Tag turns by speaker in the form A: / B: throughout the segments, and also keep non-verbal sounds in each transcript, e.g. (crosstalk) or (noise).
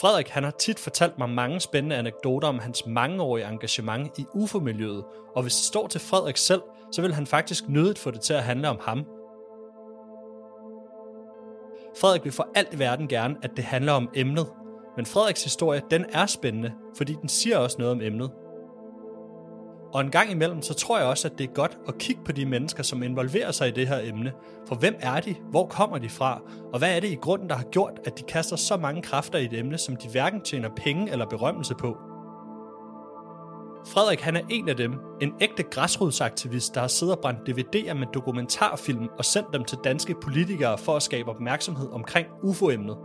A: Frederik han har tit fortalt mig mange spændende anekdoter om hans mangeårige engagement i UFO-miljøet, og hvis det står til Frederik selv, så vil han faktisk nødigt få det til at handle om ham. Frederik vil for alt i verden gerne, at det handler om emnet, men Frederiks historie, den er spændende, fordi den siger også noget om emnet. Og en gang imellem, så tror jeg også, at det er godt at kigge på de mennesker, som involverer sig i det her emne. For hvem er de? Hvor kommer de fra? Og hvad er det i grunden, der har gjort, at de kaster så mange kræfter i et emne, som de hverken tjener penge eller berømmelse på? Frederik han er en af dem, en ægte græsrodsaktivist, der har siddet og brændt DVD'er med dokumentarfilm og sendt dem til danske politikere for at skabe opmærksomhed omkring UFO-emnet.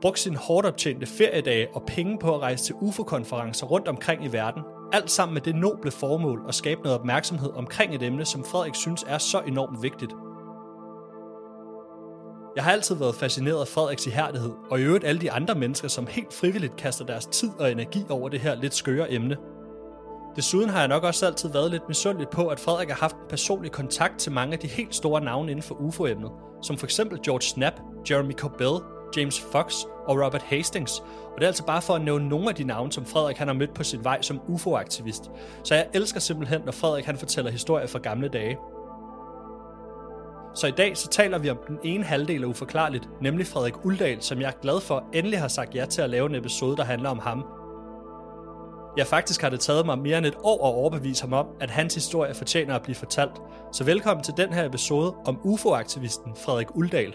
A: Brugt sine hårdt optjente feriedage og penge på at rejse til UFO-konferencer rundt omkring i verden – alt sammen med det noble formål at skabe noget opmærksomhed omkring et emne, som Frederik synes er så enormt vigtigt. Jeg har altid været fascineret af Frederiks ihærdighed, og i øvrigt alle de andre mennesker, som helt frivilligt kaster deres tid og energi over det her lidt skøre emne. Desuden har jeg nok også altid været lidt misundelig på, at Frederik har haft en personlig kontakt til mange af de helt store navne inden for UFO-emnet, som for eksempel George Snap, Jeremy Corbell, James Fox og Robert Hastings, og det er altså bare for at nævne nogle af de navne, som Frederik han har mødt på sin vej som UFO-aktivist. Så jeg elsker simpelthen, når Frederik han fortæller historier fra gamle dage. Så i dag så taler vi om den ene halvdel af Uforklarligt, nemlig Frederik Uldal, som jeg er glad for endelig har sagt ja til at lave en episode, der handler om ham. Ja, faktisk har det taget mig mere end et år at overbevise ham om, at hans historie fortjener at blive fortalt. Så velkommen til den her episode om UFO-aktivisten Frederik Uldal.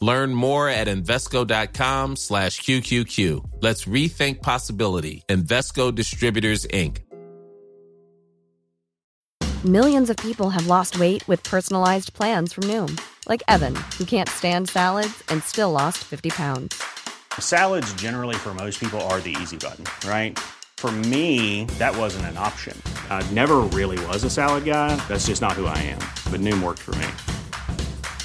B: Learn more at Invesco.com slash QQQ. Let's rethink possibility. Investco Distributors, Inc.
C: Millions of people have lost weight with personalized plans from Noom. Like Evan, who can't stand salads and still lost 50 pounds.
D: Salads generally for most people are the easy button, right? For me, that wasn't an option. I never really was a salad guy. That's just not who I am. But Noom worked for me.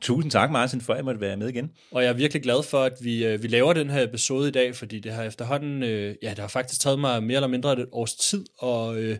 E: Tusind tak, Martin, for at jeg måtte være med igen.
A: Og jeg er virkelig glad for, at vi, øh, vi laver den her episode i dag, fordi det har efterhånden, øh, ja, det har faktisk taget mig mere eller mindre et års tid at, øh,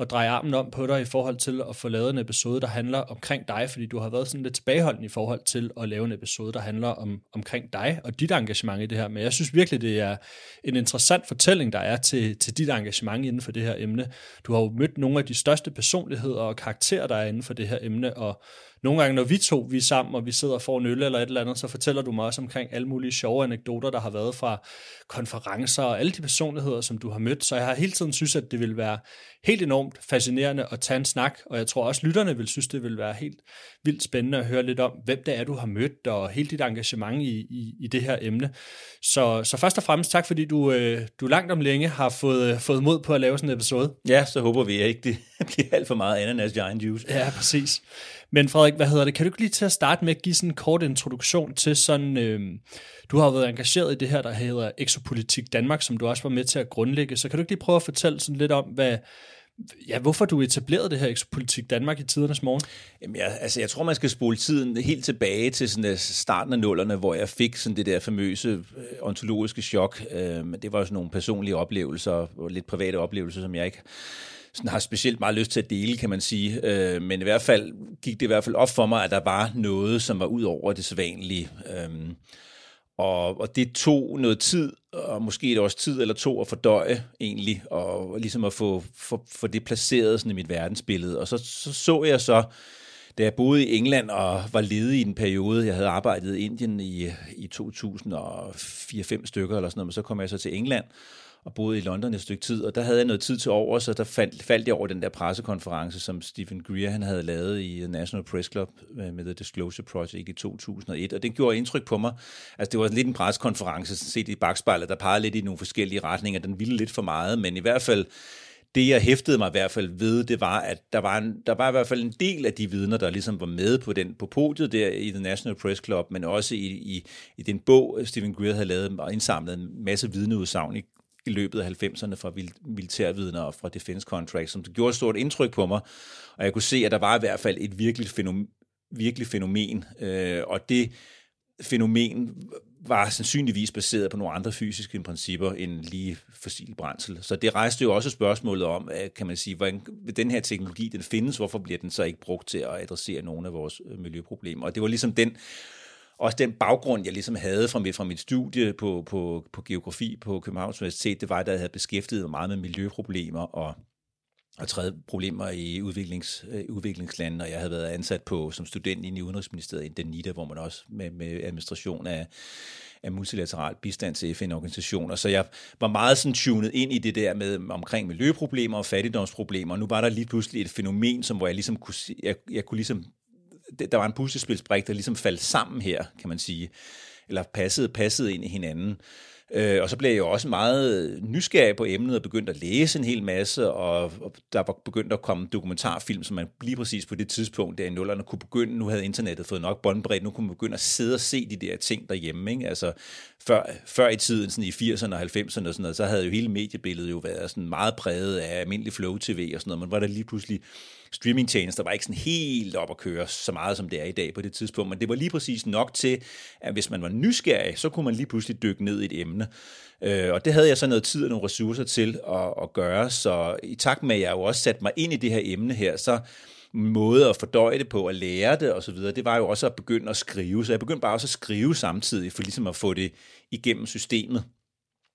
A: at dreje armen om på dig i forhold til at få lavet en episode, der handler omkring dig, fordi du har været sådan lidt tilbageholden i forhold til at lave en episode, der handler om, omkring dig og dit engagement i det her. Men jeg synes virkelig, det er en interessant fortælling, der er til, til dit engagement inden for det her emne. Du har jo mødt nogle af de største personligheder og karakterer, der er inden for det her emne, og nogle gange, når vi to vi er sammen, og vi sidder og får en øl eller et eller andet, så fortæller du mig også omkring alle mulige sjove anekdoter, der har været fra konferencer og alle de personligheder, som du har mødt. Så jeg har hele tiden synes, at det vil være helt enormt fascinerende at tage en snak, og jeg tror også, lytterne vil synes, det vil være helt vildt spændende at høre lidt om, hvem det er, du har mødt, og hele dit engagement i, i, i det her emne. Så, så først og fremmest tak, fordi du, øh, du langt om længe har fået, fået mod på at lave sådan en episode.
E: Ja, så håber vi ikke, det (laughs) bliver alt for meget ananas giant juice.
A: Ja, præcis. Men Frederik, hvad hedder det? Kan du ikke lige til at starte med at give sådan en kort introduktion til sådan, øh, du har været engageret i det her, der hedder Exopolitik Danmark, som du også var med til at grundlægge. Så kan du ikke lige prøve at fortælle sådan lidt om, hvad, ja, hvorfor du etablerede det her Exopolitik Danmark i tidernes morgen?
E: Jamen, jeg, altså, jeg tror, man skal spole tiden helt tilbage til sådan, øh, starten af nullerne, hvor jeg fik sådan det der famøse øh, ontologiske chok. Øh, det var sådan nogle personlige oplevelser, og lidt private oplevelser, som jeg ikke sådan har specielt meget lyst til at dele, kan man sige. Øh, men i hvert fald gik det i hvert fald op for mig, at der var noget, som var ud over det sædvanlige. Øh, og, og det tog noget tid, og måske et års tid eller to at fordøje egentlig, og ligesom at få, få, få det placeret sådan i mit verdensbillede. Og så så, så jeg så, da jeg boede i England og var ledig i en periode, jeg havde arbejdet i Indien i, i 2004-5 stykker eller sådan noget, men så kom jeg så til England, og boede i London et stykke tid, og der havde jeg noget tid til over, så der faldt, faldt jeg over den der pressekonference, som Stephen Greer han havde lavet i National Press Club øh, med The Disclosure Project i 2001, og det gjorde indtryk på mig. Altså det var lidt en pressekonference, set i bagspejlet, der pegede lidt i nogle forskellige retninger, den ville lidt for meget, men i hvert fald det, jeg hæftede mig i hvert fald ved, det var, at der var, en, der var i hvert fald en del af de vidner, der ligesom var med på, den, på podiet der i The National Press Club, men også i, i, i den bog, Stephen Greer havde lavet og indsamlet en masse vidneudsagn i, i løbet af 90'erne fra militærvidner og fra defense contracts, som det gjorde et stort indtryk på mig, og jeg kunne se, at der var i hvert fald et virkelig fænomen, virkelig fænomen øh, og det fænomen var sandsynligvis baseret på nogle andre fysiske principper end lige fossil brændsel. Så det rejste jo også spørgsmålet om, øh, kan man sige, hvordan den her teknologi, den findes, hvorfor bliver den så ikke brugt til at adressere nogle af vores øh, miljøproblemer? Og det var ligesom den, også den baggrund, jeg ligesom havde fra mit, fra mit studie på, på, på geografi på Københavns Universitet, det var, at jeg havde beskæftiget mig meget med miljøproblemer og og tredje problemer i udviklings, øh, udviklingslandene, og jeg havde været ansat på som student inde i Udenrigsministeriet i Danida, hvor man også med, med administration af, af multilateral bistand til FN-organisationer. Så jeg var meget sådan tunet ind i det der med omkring miljøproblemer og fattigdomsproblemer, og nu var der lige pludselig et fænomen, som hvor jeg ligesom kunne, jeg, jeg kunne ligesom, der var en puslespilsbrik, der ligesom faldt sammen her, kan man sige, eller passede, passede ind i hinanden. Øh, og så blev jeg jo også meget nysgerrig på emnet og begyndte at læse en hel masse, og, og der var begyndt at komme dokumentarfilm, som man lige præcis på det tidspunkt, der i nullerne kunne begynde, nu havde internettet fået nok båndbredt, nu kunne man begynde at sidde og se de der ting derhjemme. Ikke? Altså før, før i tiden, sådan i 80'erne og 90'erne og sådan noget, så havde jo hele mediebilledet jo været sådan meget præget af almindelig flow-tv og sådan noget, men var der lige pludselig streamingtjenester var ikke sådan helt op at køre så meget, som det er i dag på det tidspunkt, men det var lige præcis nok til, at hvis man var nysgerrig, så kunne man lige pludselig dykke ned i et emne. Øh, og det havde jeg så noget tid og nogle ressourcer til at, at gøre, så i takt med, at jeg jo også satte mig ind i det her emne her, så måde at fordøje det på, at lære det og så videre, det var jo også at begynde at skrive. Så jeg begyndte bare også at skrive samtidig, for ligesom at få det igennem systemet,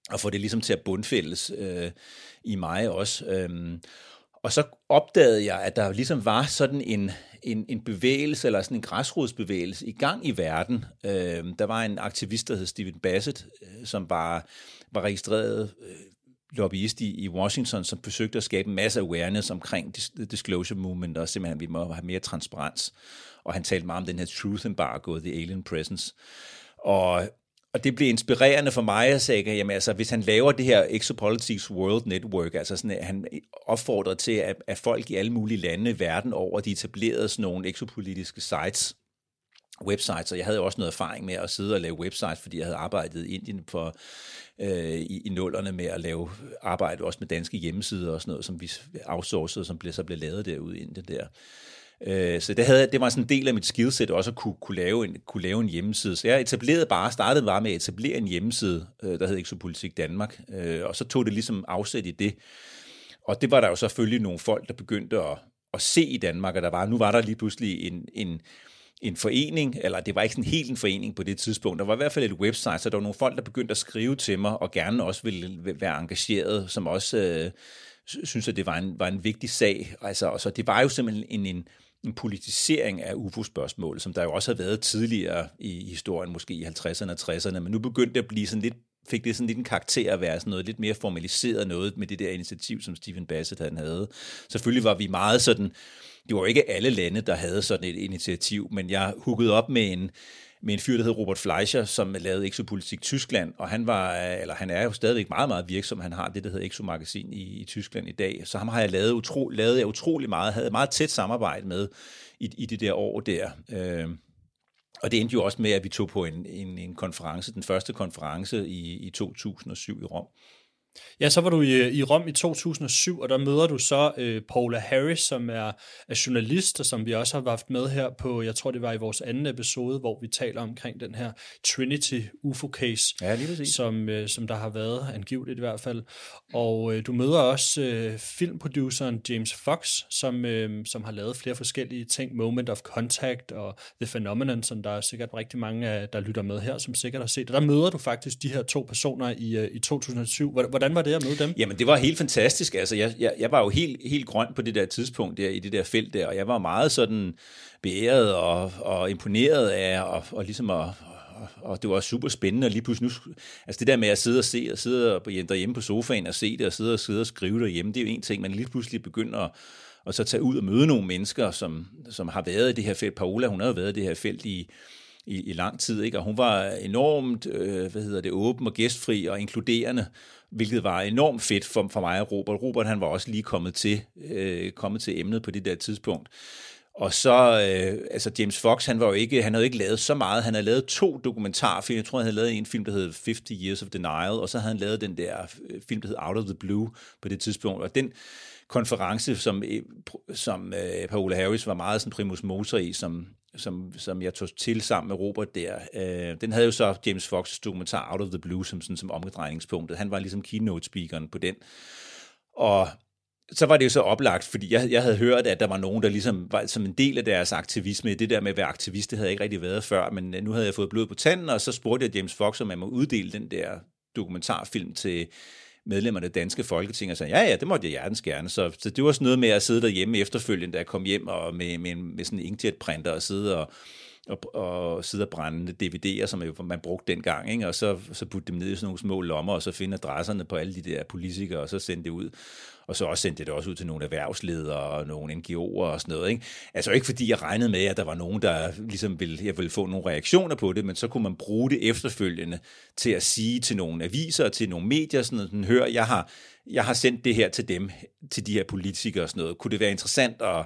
E: og få det ligesom til at bundfældes øh, i mig også. Øh og så opdagede jeg, at der ligesom var sådan en, en, en bevægelse, eller sådan en græsrodsbevægelse i gang i verden. Øh, der var en aktivist, der hed Steven Bassett, øh, som var, var registreret øh, lobbyist i, i Washington, som forsøgte at skabe en masse awareness omkring disclosure movement, og simpelthen, vi må have mere transparens. Og han talte meget om den her truth embargo, the alien presence. Og og det blev inspirerende for mig at sige, at jamen, altså, hvis han laver det her Exopolitics World Network, altså sådan, at han opfordrer til, at, at folk i alle mulige lande verden over, de etablerede sådan nogle exopolitiske sites, websites, og jeg havde også noget erfaring med at sidde og lave websites, fordi jeg havde arbejdet i Indien for, øh, i, i nullerne med at lave arbejde også med danske hjemmesider og sådan noget, som vi outsourcede, som blev, så blev lavet derude i Indien der. Øh, så det, havde, det var sådan en del af mit skillset også at kunne, kunne, lave en, kunne lave en hjemmeside. Så jeg etablerede bare, startede bare med at etablere en hjemmeside, øh, der hed Exopolitik Danmark, øh, og så tog det ligesom afsæt i det. Og det var der jo selvfølgelig nogle folk, der begyndte at, at se i Danmark, og der var, nu var der lige pludselig en, en, en forening, eller det var ikke sådan helt en forening på det tidspunkt, der var i hvert fald et website, så der var nogle folk, der begyndte at skrive til mig, og gerne også ville være engageret, som også øh, synes, at det var en, var en vigtig sag. Altså, og så det var jo simpelthen en, en, en politisering af UFO-spørgsmål, som der jo også har været tidligere i historien, måske i 50'erne og 60'erne, men nu begyndte det at blive sådan lidt fik det sådan lidt en karakter at være sådan noget lidt mere formaliseret noget med det der initiativ, som Stephen Bassett han havde. Selvfølgelig var vi meget sådan, det var ikke alle lande, der havde sådan et initiativ, men jeg huggede op med en, med en fyr, der hed Robert Fleischer, som lavede Exopolitik Tyskland, og han var, øh, eller han er jo stadigvæk meget, meget virksom. Han har det, der hedder Exomagasin i, i Tyskland i dag. Så ham har jeg lavet, utro, lavet jeg utrolig meget, havde meget tæt samarbejde med i, i det der år der. Øh, og det endte jo også med, at vi tog på en, en, en konference, den første konference i, i 2007 i Rom.
A: Ja, så var du i, i Rom i 2007, og der møder du så øh, Paula Harris, som er, er journalist, og som vi også har haft med her på, jeg tror det var i vores anden episode, hvor vi taler omkring den her Trinity UFO-case,
E: ja, lige
A: som, øh, som der har været angiveligt i hvert fald. Og øh, du møder også øh, filmproduceren James Fox, som, øh, som har lavet flere forskellige ting, Moment of Contact og The Phenomenon, som der er sikkert rigtig mange, af, der lytter med her, som sikkert har set. Og der møder du faktisk de her to personer i, øh, i 2007. Hvordan Hvordan var det at møde dem?
E: Jamen, det var helt fantastisk. Altså, jeg, jeg, jeg var jo helt, helt grøn på det der tidspunkt der, i det der felt der, og jeg var meget sådan beæret og, og imponeret af og, og ligesom at, og det var også super spændende, og lige pludselig nu, altså det der med at sidde og se, og sidde derhjemme på sofaen og se det, og sidde og sidde og skrive derhjemme, det er jo en ting, man lige pludselig begynder at, og så tage ud og møde nogle mennesker, som, som har været i det her felt. Paola, hun har jo været i det her felt i, i, i lang tid, ikke? og hun var enormt øh, hvad hedder det, åben og gæstfri og inkluderende, hvilket var enormt fedt for, for mig og Robert. Robert han var også lige kommet til, øh, kommet til emnet på det der tidspunkt. Og så, øh, altså James Fox, han var jo ikke, han havde ikke lavet så meget. Han havde lavet to dokumentarfilm. Jeg tror, han havde lavet en film, der hed 50 Years of Denial, og så havde han lavet den der øh, film, der hed Out of the Blue på det tidspunkt. Og den konference, som, øh, som øh, Paola Harris var meget sådan primus motor i, som, som, som jeg tog til sammen med Robert der, øh, den havde jo så James Fox' dokumentar Out of the Blue som, sådan, som omdrejningspunktet. Han var ligesom keynote-speakeren på den. Og så var det jo så oplagt, fordi jeg, jeg havde hørt, at der var nogen, der ligesom var som en del af deres aktivisme. Det der med at være aktivist, det havde jeg ikke rigtig været før, men øh, nu havde jeg fået blod på tanden, og så spurgte jeg James Fox, om man må uddele den der dokumentarfilm til medlemmerne af det danske folketing, og sagde, ja, ja, det måtte jeg hjertens gerne. Så, så det var sådan noget med at sidde derhjemme efterfølgende, da jeg kom hjem og med, med, med sådan en inkjetprinter og sidde og, og, og sidde og brænde DVD'er, som man brugte dengang, ikke? og så, så putte dem ned i sådan nogle små lommer, og så finde adresserne på alle de der politikere, og så sende det ud og så også sendte det også ud til nogle erhvervsledere og nogle NGO'er og sådan noget. Ikke? Altså ikke fordi jeg regnede med, at der var nogen, der ligesom ville, jeg ville få nogle reaktioner på det, men så kunne man bruge det efterfølgende til at sige til nogle aviser og til nogle medier, sådan at hør, jeg har, jeg har sendt det her til dem, til de her politikere og sådan noget. Kunne det være interessant at,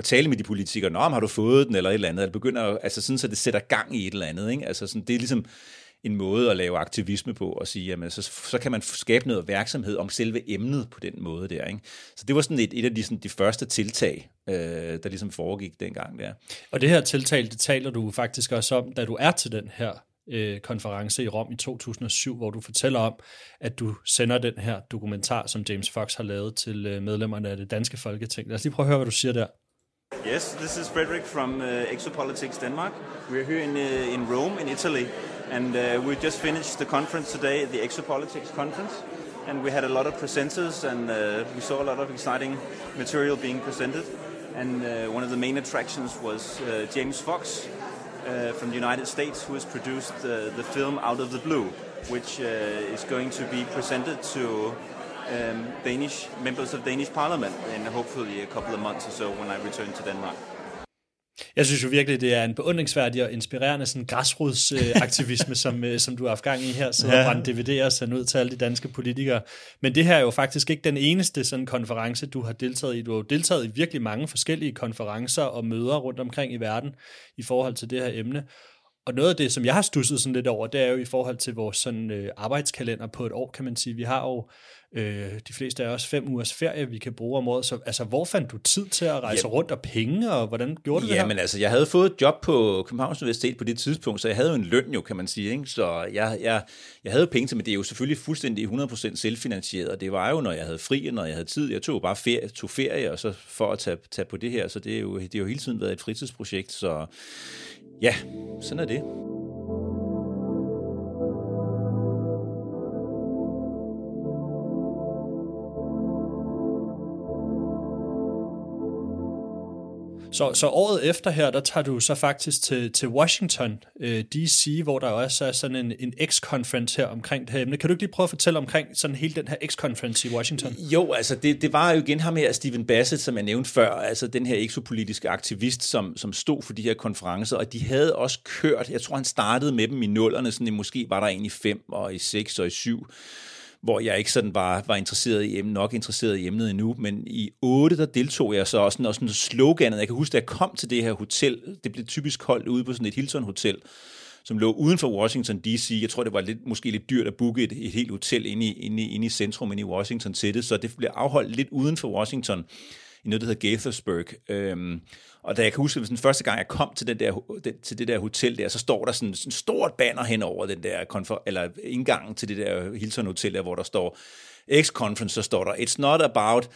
E: at tale med de politikere, Nå, har du fået den, eller et eller andet, eller begynder, altså sådan, så det sætter gang i et eller andet, ikke? Altså sådan, det er ligesom, en måde at lave aktivisme på og sige, jamen så, så kan man skabe noget opmærksomhed om selve emnet på den måde der. Ikke? Så det var sådan et, et af de, sådan, de første tiltag, øh, der ligesom foregik dengang der.
A: Og det her tiltag, det taler du faktisk også om, da du er til den her øh, konference i Rom i 2007, hvor du fortæller om, at du sender den her dokumentar, som James Fox har lavet til øh, medlemmerne af det danske folketing. Lad os lige prøve at høre, hvad du siger der.
F: Yes, this is Frederick from uh, Exopolitics Denmark. We're here in, uh, in Rome, in Italy, And uh, we just finished the conference today, the Exopolitics conference, and we had a lot of presenters and uh, we saw a lot of exciting material being presented. And uh, one of the main attractions was uh, James Fox uh, from the United States, who has produced the film Out of the Blue, which is going to be presented to um, Danish members of Danish Parliament in hopefully a couple of months or so when I return to Denmark.
A: Jeg synes jo virkelig, det er en beundringsværdig og inspirerende sådan græsrodsaktivisme, som, øh, som du har haft gang i her, så ja. brænde DVD'er og sende ud til alle de danske politikere. Men det her er jo faktisk ikke den eneste sådan konference, du har deltaget i. Du har jo deltaget i virkelig mange forskellige konferencer og møder rundt omkring i verden i forhold til det her emne. Og noget af det, som jeg har stusset sådan lidt over, det er jo i forhold til vores sådan, øh, arbejdskalender på et år, kan man sige. Vi har jo øh, de fleste af os fem ugers ferie, vi kan bruge om året. Så altså, hvor fandt du tid til at rejse ja. rundt og penge, og hvordan gjorde du
E: ja,
A: det her?
E: men altså, jeg havde fået et job på Københavns Universitet på det tidspunkt, så jeg havde jo en løn jo, kan man sige. Ikke? Så jeg, jeg, jeg havde penge til, men det er jo selvfølgelig fuldstændig 100% selvfinansieret, og det var jo, når jeg havde fri, og når jeg havde tid. Jeg tog bare ferie, tog ferie, og så for at tage, tage på det her, så det er jo, det er jo hele tiden været et fritidsprojekt, så ja, sådan er det.
A: Så, så året efter her, der tager du så faktisk til, til Washington, øh, D.C., hvor der også er sådan en, en X-conference her omkring det her emne. Kan du ikke lige prøve at fortælle omkring sådan hele den her X-conference i Washington?
E: Jo, altså det, det var jo igen ham her, Stephen Bassett, som jeg nævnte før, altså den her exopolitiske aktivist, som, som stod for de her konferencer, og de havde også kørt, jeg tror han startede med dem i nullerne, sådan måske var der en i fem og i seks og i syv, hvor jeg ikke sådan var, var interesseret i emnet, nok interesseret i emnet endnu, men i 8, der deltog jeg så også, og sådan sloganet. Jeg kan huske, da jeg kom til det her hotel, det blev typisk holdt ude på sådan et Hilton-hotel, som lå uden for Washington D.C. Jeg tror, det var lidt, måske lidt dyrt at booke et, et helt hotel inde i, inde, i, inde i centrum, inde i Washington City, så det blev afholdt lidt uden for Washington i noget, der hedder Gaithersburg. Øhm, og da jeg kan huske, at den første gang jeg kom til, den der, til det der hotel der, så står der sådan, sådan stort banner hen over den der konfer- eller indgangen til det der Hilton Hotel der, hvor der står X-Conference, så står der, it's not about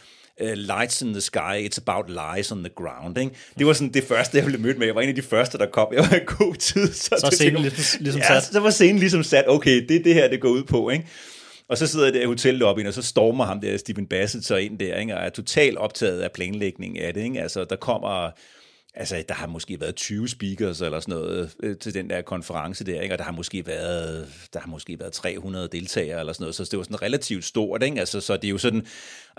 E: uh, lights in the sky, it's about lies on the ground. Ikke? Det var sådan det første, jeg blev mødt med. Jeg var en af de første, der kom. Jeg var i god tid.
A: Så, så scenen ligesom, ligesom
E: ja, sat. så var scenen ligesom sat. Okay, det er det her, det går ud på. Ikke? Og så sidder jeg der i hotellobbyen, og så stormer ham der, Stephen Bassett, så ind der, ikke? og er totalt optaget af planlægningen af det. Ikke? Altså, der kommer altså, der har måske været 20 speakers eller sådan noget øh, til den der konference der, ikke? og der har måske været, der har måske været 300 deltagere eller sådan noget, så det var sådan relativt stort, ikke? Altså, så det er jo sådan,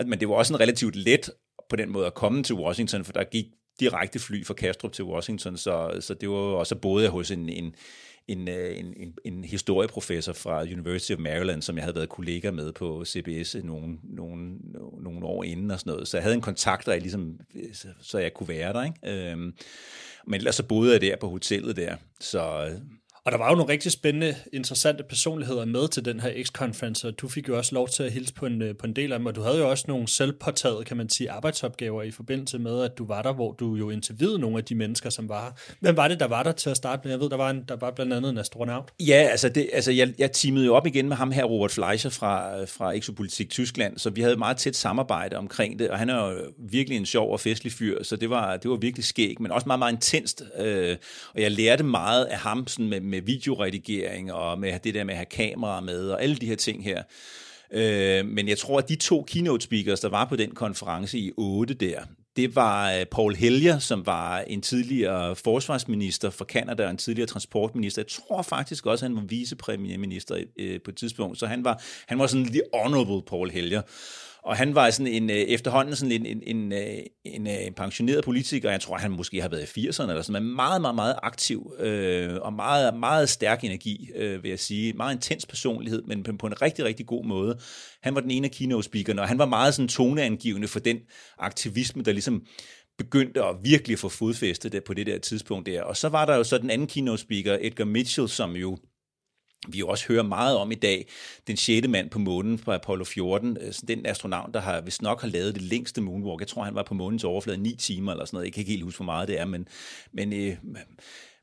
E: men det var også en relativt let på den måde at komme til Washington, for der gik direkte fly fra Kastrup til Washington, så, så det var også både hos en, en, en, øh, en, en, en historieprofessor fra University of Maryland, som jeg havde været kollega med på CBS nogle, nogle, nogle år inden og sådan noget. Så jeg havde en kontakt, der jeg ligesom, så jeg kunne være der. Ikke? Øhm, men ellers så boede jeg der på hotellet der. Så,
A: og der var jo nogle rigtig spændende, interessante personligheder med til den her X-conference, og du fik jo også lov til at hilse på en, øh, på en del af dem, og du havde jo også nogle selvpåtaget, kan man sige, arbejdsopgaver i forbindelse med, at du var der, hvor du jo interviewede nogle af de mennesker, som var her. Hvem var det, der var der til at starte med? Jeg ved, der var, en, der var blandt andet en astronaut.
E: Ja, altså, det, altså jeg, jeg teamede jo op igen med ham her, Robert Fleischer fra, øh, fra Exopolitik Tyskland, så vi havde meget tæt samarbejde omkring det, og han er jo virkelig en sjov og festlig fyr, så det var, det var virkelig skæg, men også meget, meget intenst, øh, og jeg lærte meget af ham sådan med, med videoredigering og med det der med at have kamera med og alle de her ting her. Øh, men jeg tror, at de to keynote speakers, der var på den konference i 8 der, det var øh, Paul Helger, som var en tidligere forsvarsminister for Kanada og en tidligere transportminister. Jeg tror faktisk også, at han var vicepremierminister øh, på et tidspunkt, så han var, han var sådan lidt honorable Paul Helger. Og han var sådan en, øh, efterhånden sådan en, en, øh, en, en, pensioneret politiker, jeg tror, han måske har været i 80'erne, eller sådan, men meget, meget, meget aktiv, øh, og meget, meget stærk energi, øh, vil jeg sige. Meget intens personlighed, men på en rigtig, rigtig god måde. Han var den ene af keynote-speakerne, og han var meget sådan toneangivende for den aktivisme, der ligesom begyndte at virkelig få fodfæste der på det der tidspunkt der. Og så var der jo så den anden keynote speaker, Edgar Mitchell, som jo vi jo også hører meget om i dag, den sjette mand på månen fra Apollo 14, øh, den astronaut, der har, hvis nok har lavet det længste moonwalk. Jeg tror, han var på månens overflade 9 timer eller sådan noget. Jeg kan ikke helt huske, hvor meget det er, men, men, øh,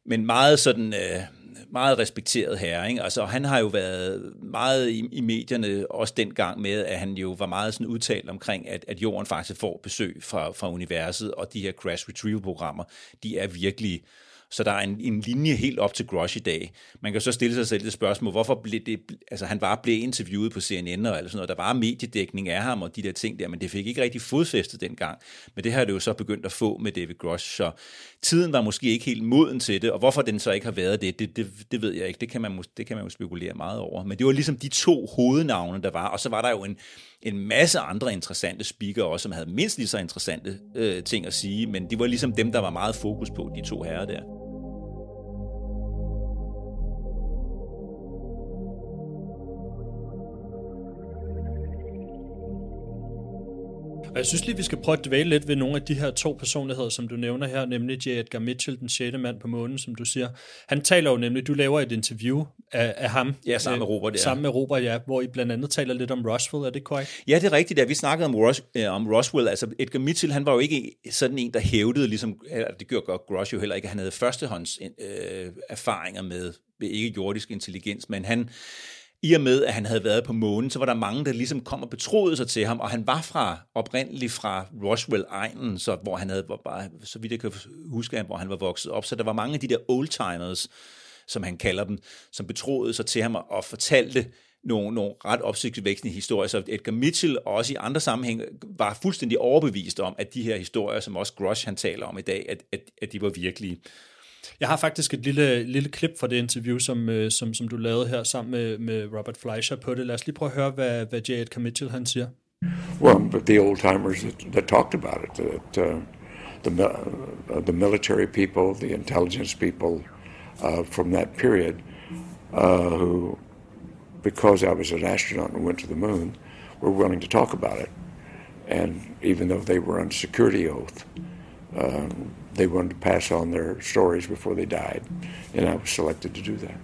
E: men meget sådan, øh, meget respekteret herre. Ikke? Altså, han har jo været meget i, i medierne også dengang med, at han jo var meget sådan udtalt omkring, at, at jorden faktisk får besøg fra, fra universet, og de her crash retrieval-programmer, de er virkelig øh, så der er en, en linje helt op til Grosh i dag. Man kan så stille sig selv det spørgsmål, hvorfor blev det, altså han var blevet interviewet på CNN og alt sådan noget. Der var mediedækning af ham og de der ting der, men det fik ikke rigtig fodfæstet dengang. Men det har det jo så begyndt at få med David Grosh, så tiden var måske ikke helt moden til det, og hvorfor den så ikke har været det, det, det, det ved jeg ikke. Det kan, man, det kan man jo spekulere meget over. Men det var ligesom de to hovednavne, der var, og så var der jo en, en masse andre interessante speakere også, som havde mindst lige så interessante øh, ting at sige, men det var ligesom dem, der var meget fokus på, de to herrer der.
A: Og jeg synes lige, vi skal prøve at dvæle lidt ved nogle af de her to personligheder, som du nævner her, nemlig J. Edgar Mitchell, den sjette mand på månen, som du siger. Han taler jo nemlig, du laver et interview af, af ham.
E: Ja, sammen med Robert, ja.
A: Sammen med Robert, ja, hvor I blandt andet taler lidt om Roswell, er det korrekt?
E: Ja, det er rigtigt, da vi snakkede om, Ros, øh, om Roswell. Altså, Edgar Mitchell, han var jo ikke sådan en, der hævdede, ligesom, det gjorde godt Grosh jo heller ikke, han havde førstehånds øh, erfaringer med, med ikke-jordisk intelligens, men han i og med, at han havde været på månen, så var der mange, der ligesom kom og betroede sig til ham, og han var fra oprindeligt fra Roswell-egnen, så, hvor han havde, bare, så vidt jeg kan huske, hvor han var vokset op, så der var mange af de der oldtimers, som han kalder dem, som betroede sig til ham og fortalte nogle, nogle ret opsigtsvækkende historier. Så Edgar Mitchell også i andre sammenhænge var fuldstændig overbevist om, at de her historier, som også Grosh han taler om i dag, at, at, at de var virkelige.
A: Jeg har faktisk et lille, lille klip fra det interview, som, øh, som, som du lavede her sammen med, med Robert Fleischer på det. Lad os lige prøve at høre, hvad, hvad J. Edgar Mitchell han siger.
G: Well, but the old timers that, that talked about it, that uh, the, uh, the military people, the intelligence people uh, from that period, uh, who, because I was an astronaut and went to the moon, were willing to talk about it. And even though they were on security oath, um, they wanted to pass on their stories before they died, and I was selected to do that.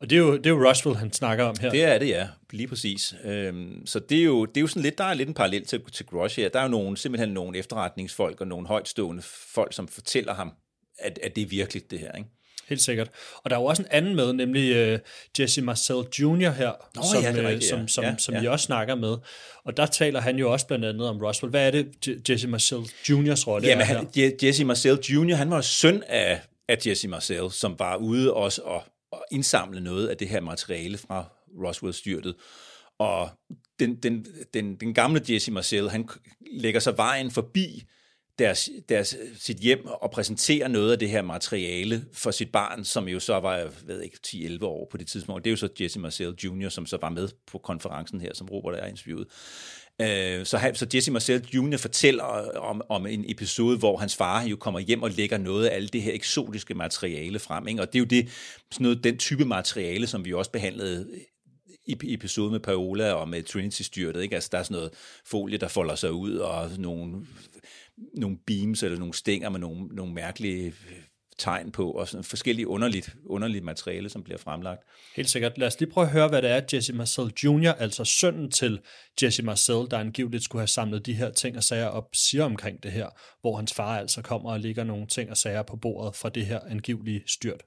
A: Og det er, jo, det er jo Roswell, han snakker om her.
E: Det er det, ja. Lige præcis. Øhm, så det er, jo, det er jo sådan lidt, der er lidt en parallel til, til Grosh her. Der er jo nogle, simpelthen nogle efterretningsfolk og nogle højtstående folk, som fortæller ham, at, at det er virkelig det her, ikke?
A: Helt sikkert. Og der er jo også en anden med, nemlig uh, Jesse Marcel Jr. her,
E: Nå,
A: som,
E: ja,
A: øh,
E: rigtigt,
A: som,
E: ja.
A: som,
E: Ja,
A: som
E: ja.
A: vi også snakker med. Og der taler han jo også blandt andet om Roswell. Hvad er det, Jesse Marcel Jr.'s rolle
E: Jamen,
A: er her?
E: Je- Jesse Marcel Jr., han var søn af, af Jesse Marcel, som var ude også og, og indsamle noget af det her materiale fra Roswell-styrtet. Og den, den, den, den gamle Jesse Marcel, han lægger sig vejen forbi deres, deres, sit hjem og præsentere noget af det her materiale for sit barn, som jo så var, jeg ved ikke, 10-11 år på det tidspunkt. Det er jo så Jesse Marcel Jr., som så var med på konferencen her, som Robert er interviewet. Øh, så, så Jesse Marcel Jr. fortæller om, om en episode, hvor hans far jo kommer hjem og lægger noget af alt det her eksotiske materiale frem. Ikke? Og det er jo det, sådan noget, den type materiale, som vi også behandlede i episode med Paola og med Trinity-styrtet. Ikke? Altså, der er sådan noget folie, der folder sig ud, og nogle, nogle beams eller nogle stænger med nogle, nogle mærkelige tegn på, og sådan forskellige underligt, underligt materiale, som bliver fremlagt.
A: Helt sikkert. Lad os lige prøve at høre, hvad det er, Jesse Marcel Jr., altså sønnen til Jesse Marcel, der angiveligt skulle have samlet de her ting og sager op, siger omkring det her, hvor hans far altså kommer og lægger nogle ting og sager på bordet fra det her angivelige styrt.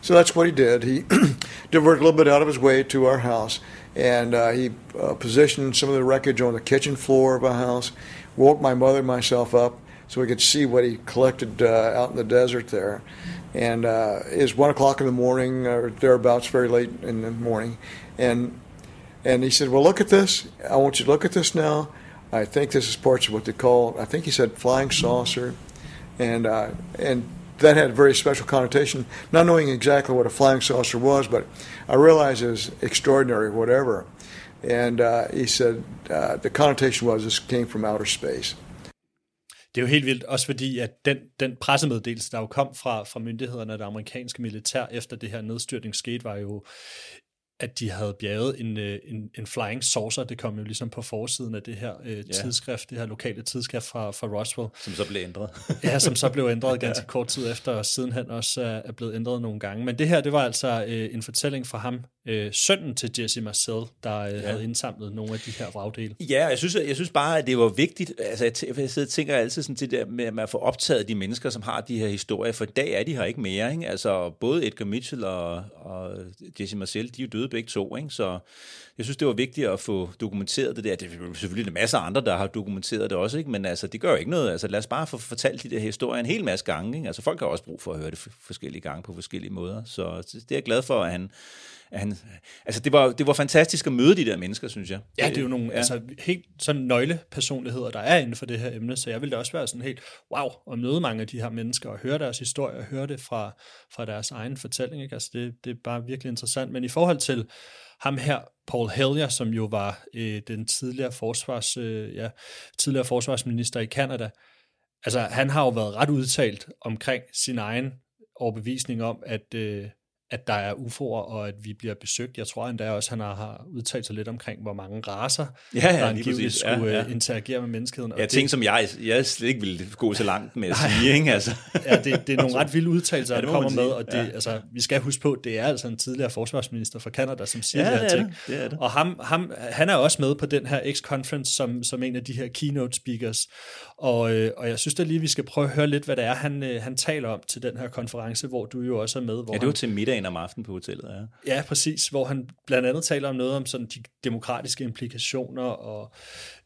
H: So that's what he did. He (clears throat) diverted a little bit out of his way to our house, and uh, he uh, positioned some of the wreckage on the kitchen floor of our house, woke my mother and myself up, so we could see what he collected uh, out in the desert there. And uh, it was one o'clock in the morning or thereabouts, very late in the morning, and and he said, "Well, look at this. I want you to look at this now. I think this is parts of what they call. I think he said flying saucer, and uh, and." That had a very special connotation, not knowing exactly what a flying saucer was, but I realized it was extraordinary, whatever. And uh, he said uh, the connotation was this came from outer space.
A: Det er jo helt vildt, også fordi at den, den pressemeddelelse, der jo kom fra, fra myndighederne og det amerikanske militær efter det her nedstyrtning skete, var jo at de havde bjerget en, øh, en, en flying saucer. Det kom jo ligesom på forsiden af det her øh, tidsskrift, det her lokale tidsskrift fra, fra Roswell.
E: Som så blev ændret.
A: ja, som så blev ændret (laughs) ganske ja. kort tid efter, og sidenhen også er, er blevet ændret nogle gange. Men det her, det var altså øh, en fortælling fra ham, øh, sønnen til Jesse Marcel, der øh, ja. havde indsamlet nogle af de her vragdele.
E: Ja, jeg synes, jeg synes bare, at det var vigtigt. Altså, jeg, t- jeg sidder tænker altid sådan til det med, med at få optaget de mennesker, som har de her historier, for i dag er de her ikke mere. Ikke? Altså, både Edgar Mitchell og, og Jesse Marcel, de er jo døde begge to, ikke? så jeg synes, det var vigtigt at få dokumenteret det der. Det er selvfølgelig en masse andre, der har dokumenteret det også, ikke? men altså, det gør jo ikke noget. Altså, lad os bare få fortalt de der historier en hel masse gange. Ikke? Altså, folk har også brug for at høre det forskellige gange på forskellige måder, så det er jeg glad for, at han han, altså det var, det var fantastisk at møde de der mennesker, synes jeg.
A: Ja, det er jo nogle ja. altså, helt sådan nøglepersonligheder, der er inden for det her emne, så jeg ville da også være sådan helt, wow, at møde mange af de her mennesker og høre deres historie og høre det fra, fra deres egen fortælling. Ikke? Altså det, det er bare virkelig interessant. Men i forhold til ham her, Paul Hellyer, som jo var øh, den tidligere, forsvars, øh, ja, tidligere forsvarsminister i Kanada, altså han har jo været ret udtalt omkring sin egen overbevisning om, at, øh, at der er UFO'er, og at vi bliver besøgt. Jeg tror endda også, han har, udtalt sig lidt omkring, hvor mange raser, ja, ja, der angiveligt skulle ja, ja. interagere med menneskeheden.
E: Ja, ting, som jeg, jeg slet ikke ville gå så langt med at sige. Ikke? Altså.
A: ja, det, det er nogle (laughs) ret vilde udtalelser, ja, han kommer med, og det, ja. altså, vi skal huske på, det er altså en tidligere forsvarsminister fra Kanada, som siger ja, de her ting. Det, det er det. Og ham, ham, han er også med på den her X-Conference som, som en af de her keynote speakers, og, øh, og jeg synes da lige, vi skal prøve at høre lidt, hvad det er, han, øh, han taler om til den her konference, hvor du jo også er med. Hvor
E: ja, det var
A: han,
E: til middagen om aftenen på hotellet,
A: ja. Ja, præcis, hvor han blandt andet taler om noget om sådan de demokratiske implikationer og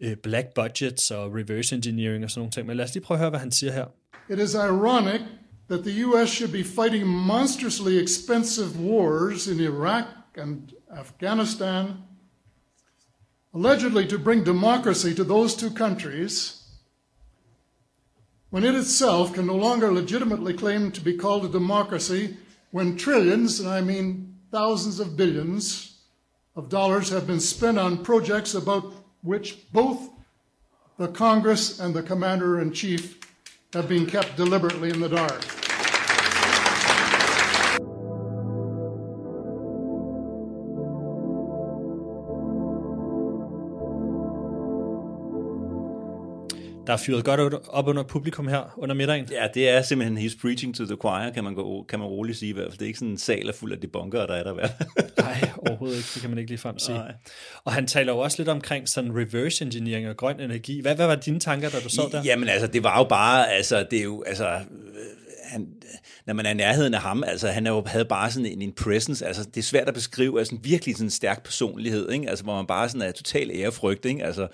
A: øh, black budgets og reverse engineering og sådan nogle ting. Men lad os lige prøve at høre, hvad han siger her.
I: It is ironic that the US should be fighting monstrously expensive wars in Iraq and Afghanistan, allegedly to bring democracy to those two countries – when it itself can no longer legitimately claim to be called a democracy when trillions, and I mean thousands of billions of dollars have been spent on projects about which both the Congress and the Commander in Chief have been kept deliberately in the dark.
A: Der er fyret godt op under publikum her under middagen.
E: Ja, det er simpelthen his preaching to the choir, kan man, gå, kan man roligt sige i hvert fald. Det er ikke sådan en sal er fuld af de bunker, der er der (laughs)
A: Nej, overhovedet ikke. Det kan man ikke lige frem sige. Nej. Og han taler jo også lidt omkring sådan reverse engineering og grøn energi. Hvad, hvad var dine tanker, da du så der?
E: Jamen altså, det var jo bare, altså, det er jo, altså, han, når man er i nærheden af ham, altså han er jo, havde bare sådan en, en presence, altså det er svært at beskrive, altså virkelig sådan en stærk personlighed, ikke? altså hvor man bare sådan er total ærefrygt, ikke? altså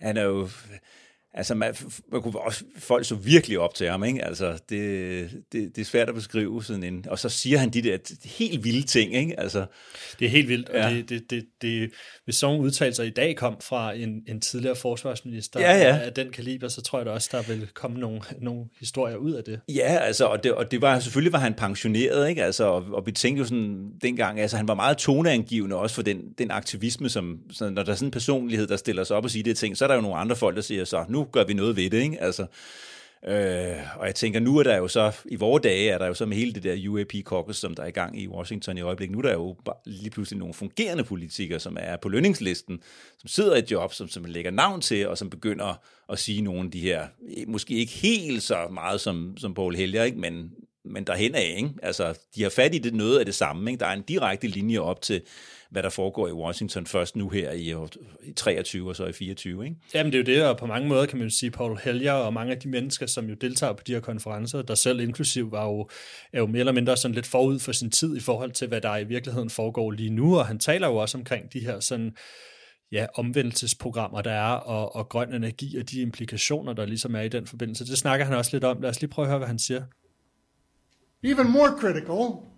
E: han er jo, altså man, man kunne også, folk så virkelig op til ham, ikke? Altså, det, det, det er svært at beskrive sådan en, og så siger han de der helt vilde ting, ikke? Altså,
A: det er helt vildt, ja. og det, det, det, det, hvis sådan udtalelser i dag kom fra en, en tidligere forsvarsminister ja, ja. af den kaliber, så tror jeg da også, der vil komme nogle, nogle historier ud af det.
E: Ja, altså, og det, og det var selvfølgelig var han pensioneret, ikke? Altså, og, og vi tænkte jo sådan dengang, altså han var meget toneangivende også for den, den aktivisme, som, så når der er sådan en personlighed, der stiller sig op og siger det ting, så er der jo nogle andre folk, der siger så, nu gør vi noget ved det, ikke? Altså, Øh, og jeg tænker, nu er der jo så, i vores dage er der jo så med hele det der UAP caucus, som der er i gang i Washington i øjeblikket, nu er der jo lige pludselig nogle fungerende politikere, som er på lønningslisten, som sidder i et job, som, som lægger navn til, og som begynder at sige nogle af de her, måske ikke helt så meget som, som Paul Helger, ikke? Men, men derhen af, ikke? Altså, de har fat i det noget af det samme, ikke? Der er en direkte linje op til, hvad der foregår i Washington først nu her i, i 23 og så i 24. Ikke?
A: Jamen det er jo det, og på mange måder kan man jo sige, Paul Helger og mange af de mennesker, som jo deltager på de her konferencer, der selv inklusiv var jo, er jo mere eller mindre sådan lidt forud for sin tid i forhold til, hvad der i virkeligheden foregår lige nu, og han taler jo også omkring de her sådan ja, omvendelsesprogrammer, der er, og, og grøn energi og de implikationer, der ligesom er i den forbindelse. Det snakker han også lidt om. Lad os lige prøve at høre, hvad han siger.
I: Even more critical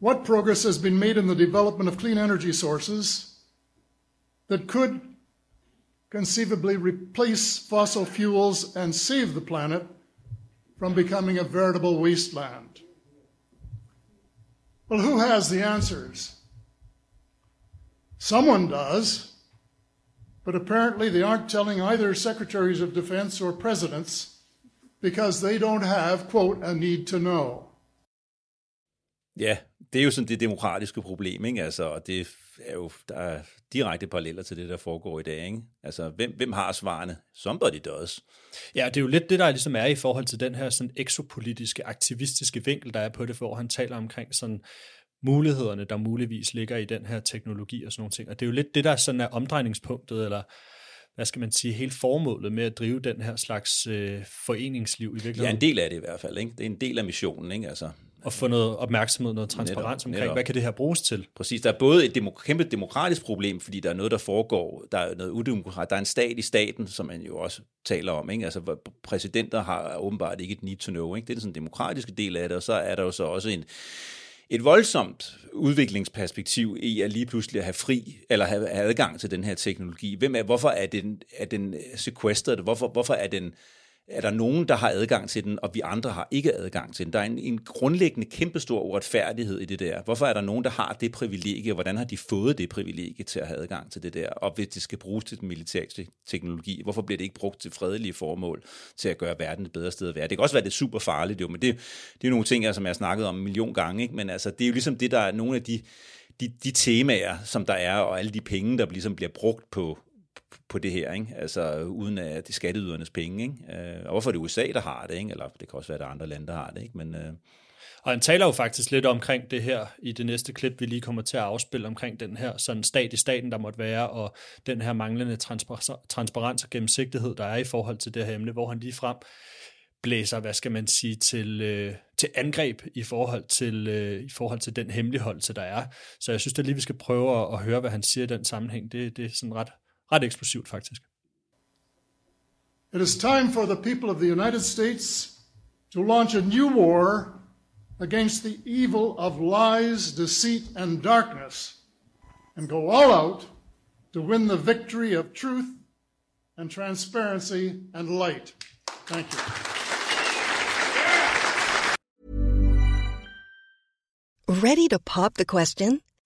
I: what progress has been made in the development of clean energy sources that could conceivably replace fossil fuels and save the planet from becoming a veritable wasteland? Well, who has the answers? Someone does, but apparently they aren't telling either secretaries of defense or presidents because they don't have, quote, a need to know.
E: Ja, det er jo sådan det demokratiske problem, ikke? Altså, og det er jo, der er direkte paralleller til det, der foregår i dag, ikke? Altså, hvem, hvem har svarene? Somebody does.
A: Ja, det er jo lidt det, der ligesom er i forhold til den her sådan exopolitiske, aktivistiske vinkel, der er på det, hvor han taler omkring sådan mulighederne, der muligvis ligger i den her teknologi og sådan nogle ting. Og det er jo lidt det, der sådan er omdrejningspunktet, eller hvad skal man sige, helt formålet med at drive den her slags øh, foreningsliv i virkeligheden.
E: Ja, en del af det i hvert fald. Ikke? Det er en del af missionen. Ikke? Altså,
A: og få noget opmærksomhed, noget transparens omkring, netop. hvad kan det her bruges til?
E: Præcis, der er både et demok- kæmpe demokratisk problem, fordi der er noget, der foregår, der er noget udemokratisk, der er en stat i staten, som man jo også taler om, ikke? altså præsidenter har åbenbart ikke et need to know, ikke? det er den sådan demokratiske del af det, og så er der jo så også en, et voldsomt udviklingsperspektiv i at lige pludselig have fri, eller have, have adgang til den her teknologi. Hvem er, hvorfor er den, er den sequestered? Hvorfor, hvorfor er den er der nogen, der har adgang til den, og vi andre har ikke adgang til den. Der er en, en grundlæggende kæmpestor uretfærdighed i det der. Hvorfor er der nogen, der har det privilegie, og hvordan har de fået det privilegie til at have adgang til det der? Og hvis det skal bruges til den militære teknologi, hvorfor bliver det ikke brugt til fredelige formål, til at gøre verden et bedre sted at være? Det kan også være, det er super farligt, jo, men det, det er nogle ting, som jeg har snakket om en million gange, ikke? men altså, det er jo ligesom det, der er nogle af de, de, de temaer, som der er, og alle de penge, der ligesom bliver brugt på, på det her, ikke? altså uden at det er skatteydernes penge. Ikke? Øh, og hvorfor er det USA, der har det, ikke? eller det kan også være, at der er andre lande, der har det. Ikke? Men, øh...
A: Og han taler jo faktisk lidt omkring det her i det næste klip, vi lige kommer til at afspille omkring den her sådan stat i staten, der måtte være, og den her manglende transparens og gennemsigtighed, der er i forhold til det her emne, hvor han lige frem blæser, hvad skal man sige, til, øh, til angreb i forhold til, øh, i forhold til den hemmeligholdelse, der er. Så jeg synes, det lige, vi skal prøve at, at høre, hvad han siger i den sammenhæng. Det, det er sådan ret, ret eksplosivt faktisk.
I: It is time for the people of the United States to launch a new war against the evil of lies, deceit, and darkness, and go all out to win the victory of truth and transparency and light. Thank you.
J: Ready to pop the question?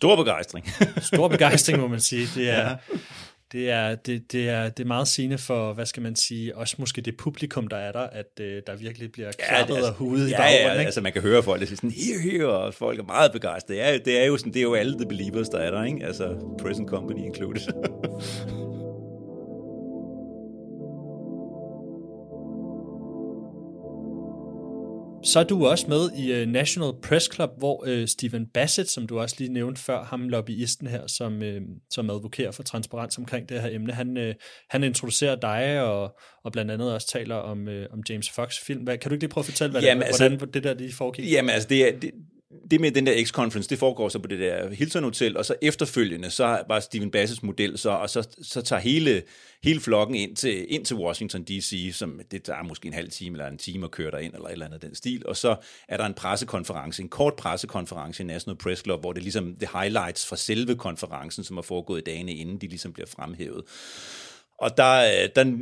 E: Stor begejstring. (laughs)
A: Stor begejstring, må man sige. Det er, ja. det er, det, det er, det er meget sigende for, hvad skal man sige, også måske det publikum, der er der, at uh, der virkelig bliver klappet ja,
E: altså,
A: og hudet
E: ja,
A: i baggrunden.
E: Ja,
A: ikke?
E: altså man kan høre folk, der siger sådan, here, here, og folk er meget begejstrede. Det er, det er jo sådan, det er jo alle the believers, der er der, ikke? Altså, present company included. (laughs)
A: Så er du også med i uh, National Press Club, hvor uh, Stephen Bassett, som du også lige nævnte før, ham lobbyisten her, som, uh, som advokerer for transparens omkring det her emne, han, uh, han introducerer dig og, og blandt andet også taler om, uh, om James Fox film. Hvad, kan du ikke lige prøve at fortælle, hvad, jamen, altså, hvordan det der lige foregik?
E: Jamen altså, det er, det, det med den der X-conference, det foregår så på det der Hilton Hotel, og så efterfølgende, så var Steven Bassets model så, og så, så tager hele, hele flokken ind til, ind til Washington D.C., som det tager måske en halv time eller en time at køre derind, eller et eller andet den stil, og så er der en pressekonference, en kort pressekonference i National Press Club, hvor det ligesom det highlights fra selve konferencen, som har foregået i dagene inden de ligesom bliver fremhævet. Og der, øh, der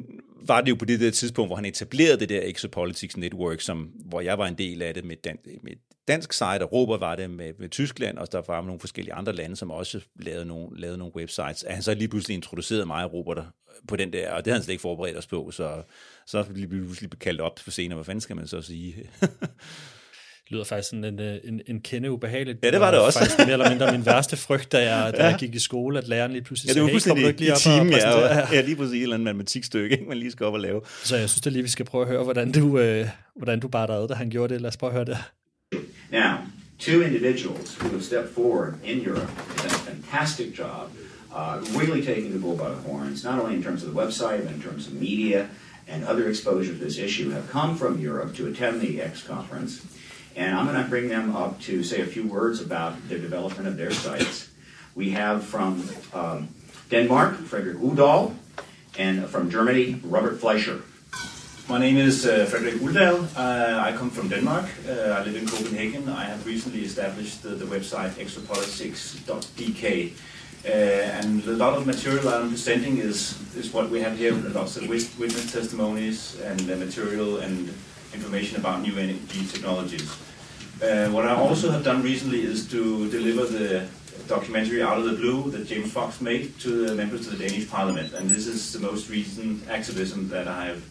E: var det jo på det der tidspunkt, hvor han etablerede det der Exopolitics Network, som, hvor jeg var en del af det med, dan, med dansk site, og Robert var det med, med Tyskland, og der var nogle forskellige andre lande, som også lavede nogle, lavede nogle websites. At han så lige pludselig introducerede mig og Robert på den der, og det havde han slet ikke forberedt os på, så, så lige pludselig blev kaldt op for senere. Hvad fanden skal man så sige? (laughs)
A: Det lyder faktisk sådan en, en, en kende ubehageligt.
E: Ja, det var det også.
A: faktisk mere eller mindre min (laughs) værste frygt, da jeg, da ja. jeg gik i skole, at læreren lige pludselig
E: ja, det var
A: sagde, hey,
E: lige op time, og ja, ja, lige præcis et eller andet matematikstykke, ikke, man lige skal op og lave.
A: Så jeg synes da lige, vi skal prøve at høre, hvordan du, øh, hvordan du bare derede, da han gjorde det. Lad os prøve at høre det.
K: Now, two individuals who have stepped forward in Europe have done a fantastic job uh, really taking the bull by the horns, not only in terms of the website, but in terms of media and other exposure to this issue have come from Europe to attend the X conference. And I'm going to bring them up to say a few words about the development of their sites. We have from um, Denmark, Frederick Udall, and from Germany, Robert Fleischer.
F: My name is uh, Frederick Uldal. Uh, I come from Denmark. Uh, I live in Copenhagen. I have recently established the, the website exopolitics.dk. Uh, and a lot of material I'm presenting is, is what we have here, lots of witness testimonies and uh, material and information about new energy technologies. Uh, what I also have done recently is to deliver the documentary Out of the Blue that James Fox made to the members of the Danish Parliament, and this is the most recent activism that I have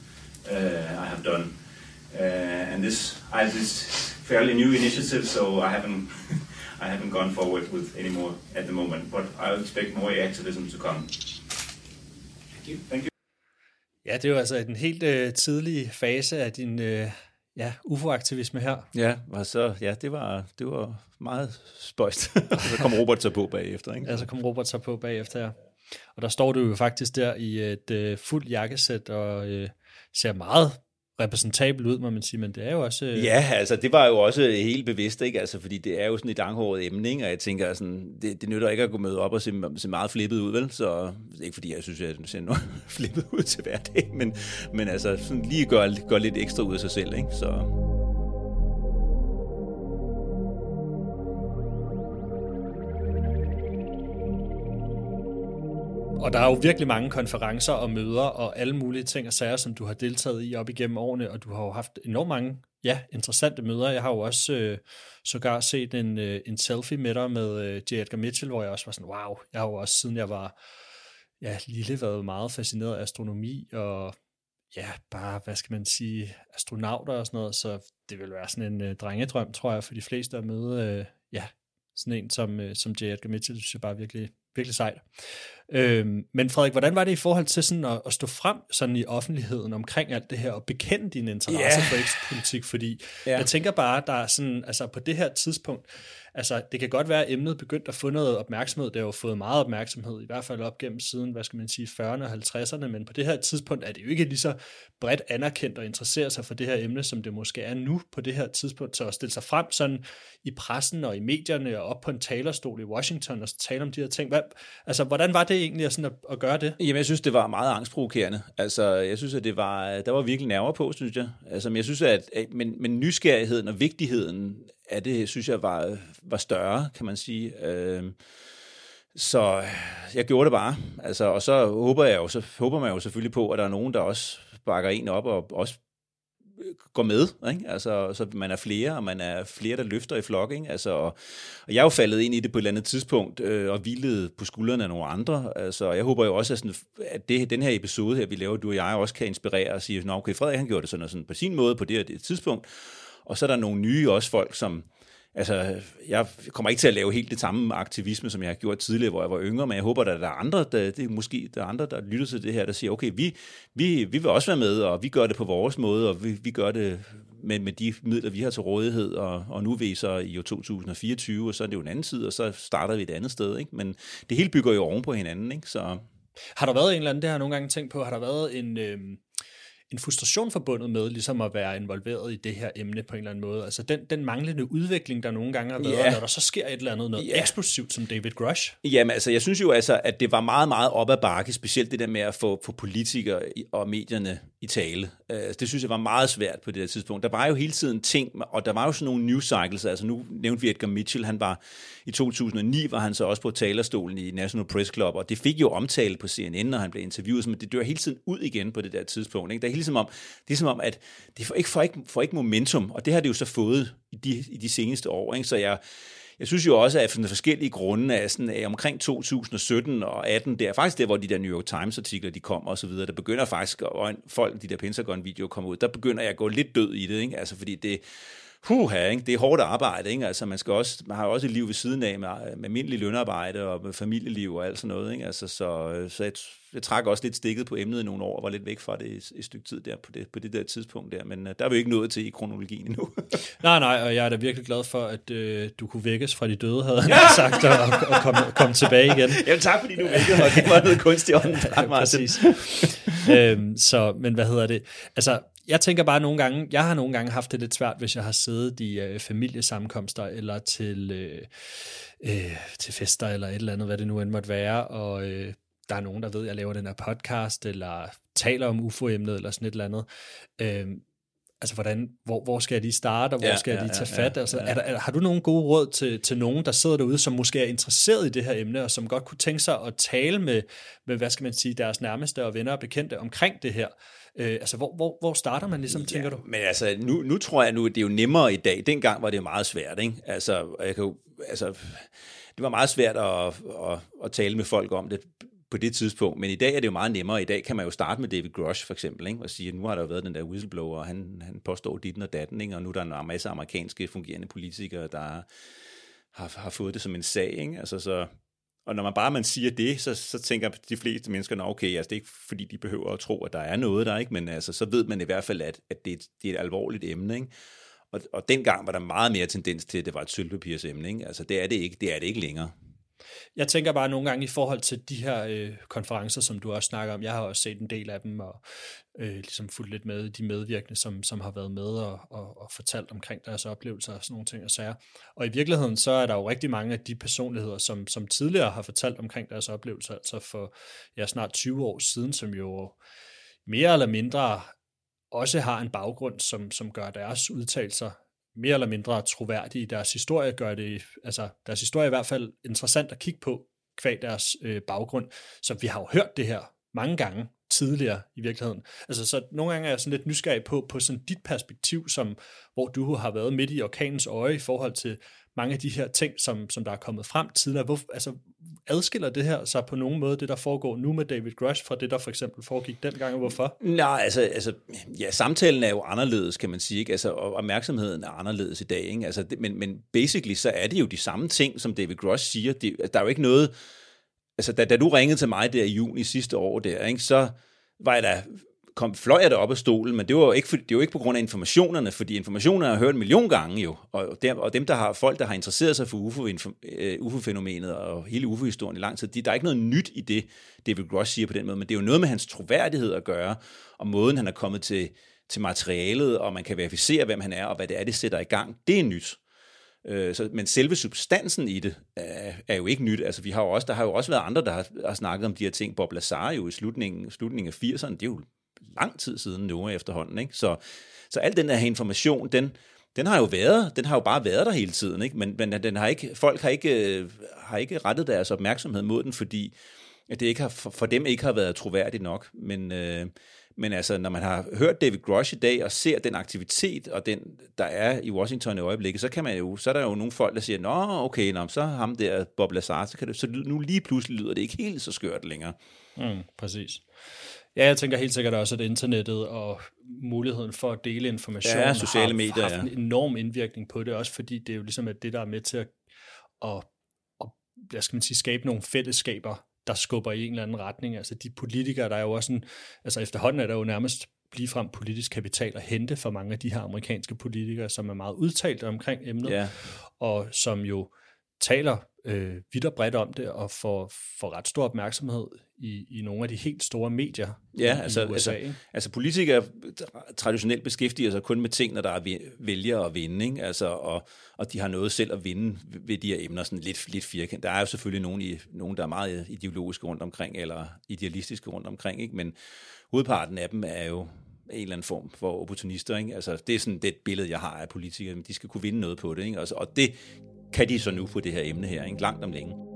F: I have done. Uh, and this I have this fairly new initiative, so I haven't (laughs) I haven't gone forward with any more at the moment, but I expect more activism to come. Thank you. Thank you.
A: Ja, det jo altså en helt øh, tidlig fase af din øh, ja, UFO-aktivisme her.
E: Ja, og så, ja det, var, det var meget spøjst. (laughs) så kom Robert så på bagefter. Ikke?
A: Ja, så kom Robert så på bagefter, ja. Og der står du jo faktisk der i et øh, fuldt jakkesæt og øh, ser meget repræsentabel ud, må man sige, men det er jo også... Øh...
E: Ja, altså det var jo også helt bevidst, ikke? Altså, fordi det er jo sådan et langhåret emne, ikke? og jeg tænker sådan, det, det nytter ikke at gå med op og se, se meget flippet ud, vel? Så ikke fordi jeg synes, jeg ser noget (laughs) flippet ud til hverdag, men, men altså sådan lige gør, gør lidt ekstra ud af sig selv, ikke? Så...
A: Og der er jo virkelig mange konferencer og møder og alle mulige ting og sager, som du har deltaget i op igennem årene, og du har jo haft enormt mange ja, interessante møder. Jeg har jo også øh, sågar set en, øh, en selfie med dig med øh, J. Edgar Mitchell, hvor jeg også var sådan, wow, jeg har jo også siden jeg var ja, lille været meget fascineret af astronomi og ja, bare, hvad skal man sige, astronauter og sådan noget, så det vil være sådan en øh, drengedrøm, tror jeg, for de fleste at møde, øh, ja, sådan en som, øh, som J. Edgar Mitchell, synes jeg bare virkelig, virkelig sejt. Øhm, men Frederik, hvordan var det i forhold til sådan at, at stå frem sådan i offentligheden omkring alt det her, og bekende din interesse yeah. for ekspolitik, fordi yeah. jeg tænker bare, der er sådan, altså på det her tidspunkt, altså det kan godt være, at emnet begyndt at få noget opmærksomhed, det har jo fået meget opmærksomhed, i hvert fald op gennem siden, hvad skal man sige, 40'erne og 50'erne, men på det her tidspunkt er det jo ikke lige så bredt anerkendt og interessere sig for det her emne, som det måske er nu på det her tidspunkt, så at stille sig frem sådan i pressen og i medierne og op på en talerstol i Washington og tale om de her ting. Hvad, altså, hvordan var det egentlig at, sådan at, at gøre det?
E: Jamen, jeg synes, det var meget angstprovokerende. Altså, jeg synes, at det var, der var virkelig nerver på, synes jeg. Altså, men jeg synes, at, men, men nysgerrigheden og vigtigheden af det, synes jeg, var, var større, kan man sige. Øh, så jeg gjorde det bare. Altså, og så håber, jeg jo, så håber man jo selvfølgelig på, at der er nogen, der også bakker en op og også går med, ikke? Altså, så man er flere, og man er flere, der løfter i flok, ikke? Altså, og, og jeg er jo faldet ind i det på et eller andet tidspunkt, øh, og hvilede på skuldrene af nogle andre, altså, jeg håber jo også, at, sådan, at det, den her episode her, vi laver, du og jeg, også kan inspirere og sige, okay, Frederik, han gjorde det sådan og sådan på sin måde, på det her det tidspunkt, og så er der nogle nye også folk, som, altså, jeg kommer ikke til at lave helt det samme aktivisme, som jeg har gjort tidligere, hvor jeg var yngre, men jeg håber, at der er andre, der, det er måske der er andre, der lytter til det her, der siger, okay, vi, vi, vi vil også være med, og vi gør det på vores måde, og vi, vi gør det med, med de midler, vi har til rådighed, og, og nu er vi så i år 2024, og så er det jo en anden tid, og så starter vi et andet sted, ikke? men det hele bygger jo oven på hinanden, ikke? så...
A: Har der været en eller anden, det har jeg nogle gange tænkt på, har der været en... Øh en frustration forbundet med ligesom at være involveret i det her emne på en eller anden måde. Altså den, den manglende udvikling, der nogle gange har været, yeah. når der så sker et eller andet noget yeah. eksplosivt som David Grush.
E: Jamen altså, jeg synes jo altså, at det var meget, meget op ad bakke, specielt det der med at få, få politikere og medierne i tale. Øh, det synes jeg var meget svært på det der tidspunkt. Der var jo hele tiden ting, og der var jo sådan nogle news cycles, altså nu nævnte vi Edgar Mitchell, han var i 2009 var han så også på talerstolen i National Press Club, og det fik jo omtale på CNN, når han blev interviewet, men det dør hele tiden ud igen på det der tidspunkt. Ikke? Det ligesom om, det er som om, at det får ikke, får, ikke, får ikke momentum, og det har det jo så fået i de, i de seneste år. Ikke? Så jeg, jeg synes jo også, at for forskellige grunde, at sådan, at omkring 2017 og 18, der er faktisk der, hvor de der New York Times artikler, de kommer og så videre, der begynder faktisk, og folk, de der Pentagon-videoer kommer ud, der begynder jeg at gå lidt død i det, ikke? Altså, fordi det, Puha, ikke? det er hårdt arbejde. Ikke? Altså, man, skal også, man har også et liv ved siden af med, med almindelig lønarbejde og med familieliv og alt sådan noget. Ikke? Altså, så så jeg, jeg trak også lidt stikket på emnet i nogle år og var lidt væk fra det et, et stykke tid der på det, på det der tidspunkt der. Men uh, der er vi ikke nået til i kronologien endnu. (laughs)
A: nej, nej, og jeg er da virkelig glad for, at uh, du kunne vækkes fra de døde, havde han ja! sagt, og, og komme, komme tilbage igen. (laughs)
E: Jamen tak, fordi du vækkede mig. Det var noget kunstigt ånden fra (laughs) mig.
A: Præcis. øhm, så, men hvad hedder det? Altså, jeg tænker bare nogle gange, jeg har nogle gange haft det lidt svært, hvis jeg har siddet i øh, familiesammenkomster eller til, øh, øh, til fester eller et eller andet, hvad det nu end måtte være, og øh, der er nogen, der ved, at jeg laver den her podcast, eller taler om UFO-emnet, eller sådan et eller andet. Øh, altså, hvordan, hvor, hvor skal jeg lige starte, og hvor ja, skal jeg lige tage ja, fat? Ja, altså, ja. Er der, er, har du nogle gode råd til, til nogen, der sidder derude, som måske er interesseret i det her emne, og som godt kunne tænke sig at tale med, med hvad skal man sige, deres nærmeste og venner og bekendte omkring det her? Øh, altså, hvor, hvor, hvor starter man ligesom, ja, tænker du?
E: Men altså, nu, nu tror jeg, nu det er jo nemmere i dag. Dengang var det meget svært, ikke? Altså, jeg kan jo, altså, det var meget svært at, at, at tale med folk om det på det tidspunkt, men i dag er det jo meget nemmere. I dag kan man jo starte med David Grush for eksempel, ikke? og sige, at nu har der jo været den der whistleblower, og han, han påstår dit og datten, ikke? og nu er der en masse amerikanske fungerende politikere, der har, har fået det som en sag. Ikke? Altså, så, og når man bare man siger det, så, så tænker de fleste mennesker, okay, altså det er ikke fordi, de behøver at tro, at der er noget der, ikke? men altså, så ved man i hvert fald, at, at det, er et, det er et alvorligt emne. Ikke? Og, og dengang var der meget mere tendens til, at det var et sølvpapirsemne. Ikke? Altså det er det ikke, det er det ikke længere.
A: Jeg tænker bare nogle gange i forhold til de her øh, konferencer, som du også snakker om. Jeg har også set en del af dem, og øh, ligesom fulgt lidt med de medvirkende, som, som har været med og, og, og fortalt omkring deres oplevelser og sådan nogle ting og sager. Og i virkeligheden, så er der jo rigtig mange af de personligheder, som, som tidligere har fortalt omkring deres oplevelser, altså for ja, snart 20 år siden, som jo mere eller mindre også har en baggrund, som, som gør deres udtalelser mere eller mindre troværdige. Deres historie gør det, altså deres historie er i hvert fald interessant at kigge på, kvad deres øh, baggrund. Så vi har jo hørt det her mange gange tidligere i virkeligheden. Altså, så nogle gange er jeg sådan lidt nysgerrig på, på sådan dit perspektiv, som, hvor du har været midt i orkanens øje i forhold til mange af de her ting, som, som der er kommet frem tidligere. Hvor, altså, adskiller det her sig på nogen måde, det der foregår nu med David Grush, fra det, der for eksempel foregik dengang, og hvorfor?
E: Nej, altså, altså ja, samtalen er jo anderledes, kan man sige, ikke? Altså, og opmærksomheden er anderledes i dag, ikke? Altså, det, men, men basically, så er det jo de samme ting, som David Grush siger. Det, der er jo ikke noget, altså, da, da du ringede til mig der i juni sidste år der, ikke, så var jeg da kom, fløj jeg op af stolen, men det var jo ikke, for, det var ikke på grund af informationerne, fordi informationerne har jeg hørt en million gange jo, og dem, og dem der har, folk, der har interesseret sig for UFO, øh, UFO-fænomenet og hele UFO-historien i lang tid, de, der er ikke noget nyt i det, David Gross siger på den måde, men det er jo noget med hans troværdighed at gøre, og måden han er kommet til, til materialet, og man kan verificere, hvem han er, og hvad det er, det sætter i gang, det er nyt. Øh, så, men selve substansen i det er, er jo ikke nyt. Altså, vi har jo også, der har jo også været andre, der har, har snakket om de her ting. Bob Lazar jo i slutningen, slutningen af 80'erne, det er jo lang tid siden nu efterhånden. Ikke? Så, så al den her information, den, den har jo været, den har jo bare været der hele tiden, ikke? Men, men den har ikke, folk har ikke, øh, har ikke rettet deres opmærksomhed mod den, fordi at det ikke har, for, for dem ikke har været troværdigt nok. Men, øh, men altså, når man har hørt David Grush i dag og ser den aktivitet og den, der er i Washington i øjeblikket, så kan man jo, så er der jo nogle folk, der siger, nå, okay, nå, så ham der Bob Lazar, så, kan det, så nu lige pludselig lyder det ikke helt så skørt længere.
A: Mm, præcis. Ja, jeg tænker helt sikkert også, at internettet og muligheden for at dele information
E: ja, sociale medier,
A: har haft en enorm indvirkning på det, også fordi det er jo ligesom at det, der er med til at, at, at hvad skal man sige, skabe nogle fællesskaber, der skubber i en eller anden retning. Altså de politikere, der er jo også en, altså efterhånden er der jo nærmest frem politisk kapital at hente for mange af de her amerikanske politikere, som er meget udtalt omkring emnet,
E: ja.
A: og som jo taler øh, vidt og bredt om det, og får, får ret stor opmærksomhed i, i nogle af de helt store medier
E: ja,
A: i,
E: altså,
A: i USA.
E: Altså, altså politikere traditionelt beskæftiger sig kun med ting, når der er vælger at vinde, ikke? Altså, og, og de har noget selv at vinde ved de her emner, sådan lidt, lidt firkant. Der er jo selvfølgelig nogen, i, nogen, der er meget ideologiske rundt omkring, eller idealistiske rundt omkring, ikke? men hovedparten af dem er jo en eller anden form for opportunister. Ikke? Altså, det er sådan det billede, jeg har af politikere. De skal kunne vinde noget på det. Ikke? Altså, og det kan de så nu få det her emne her, ikke? langt om længe.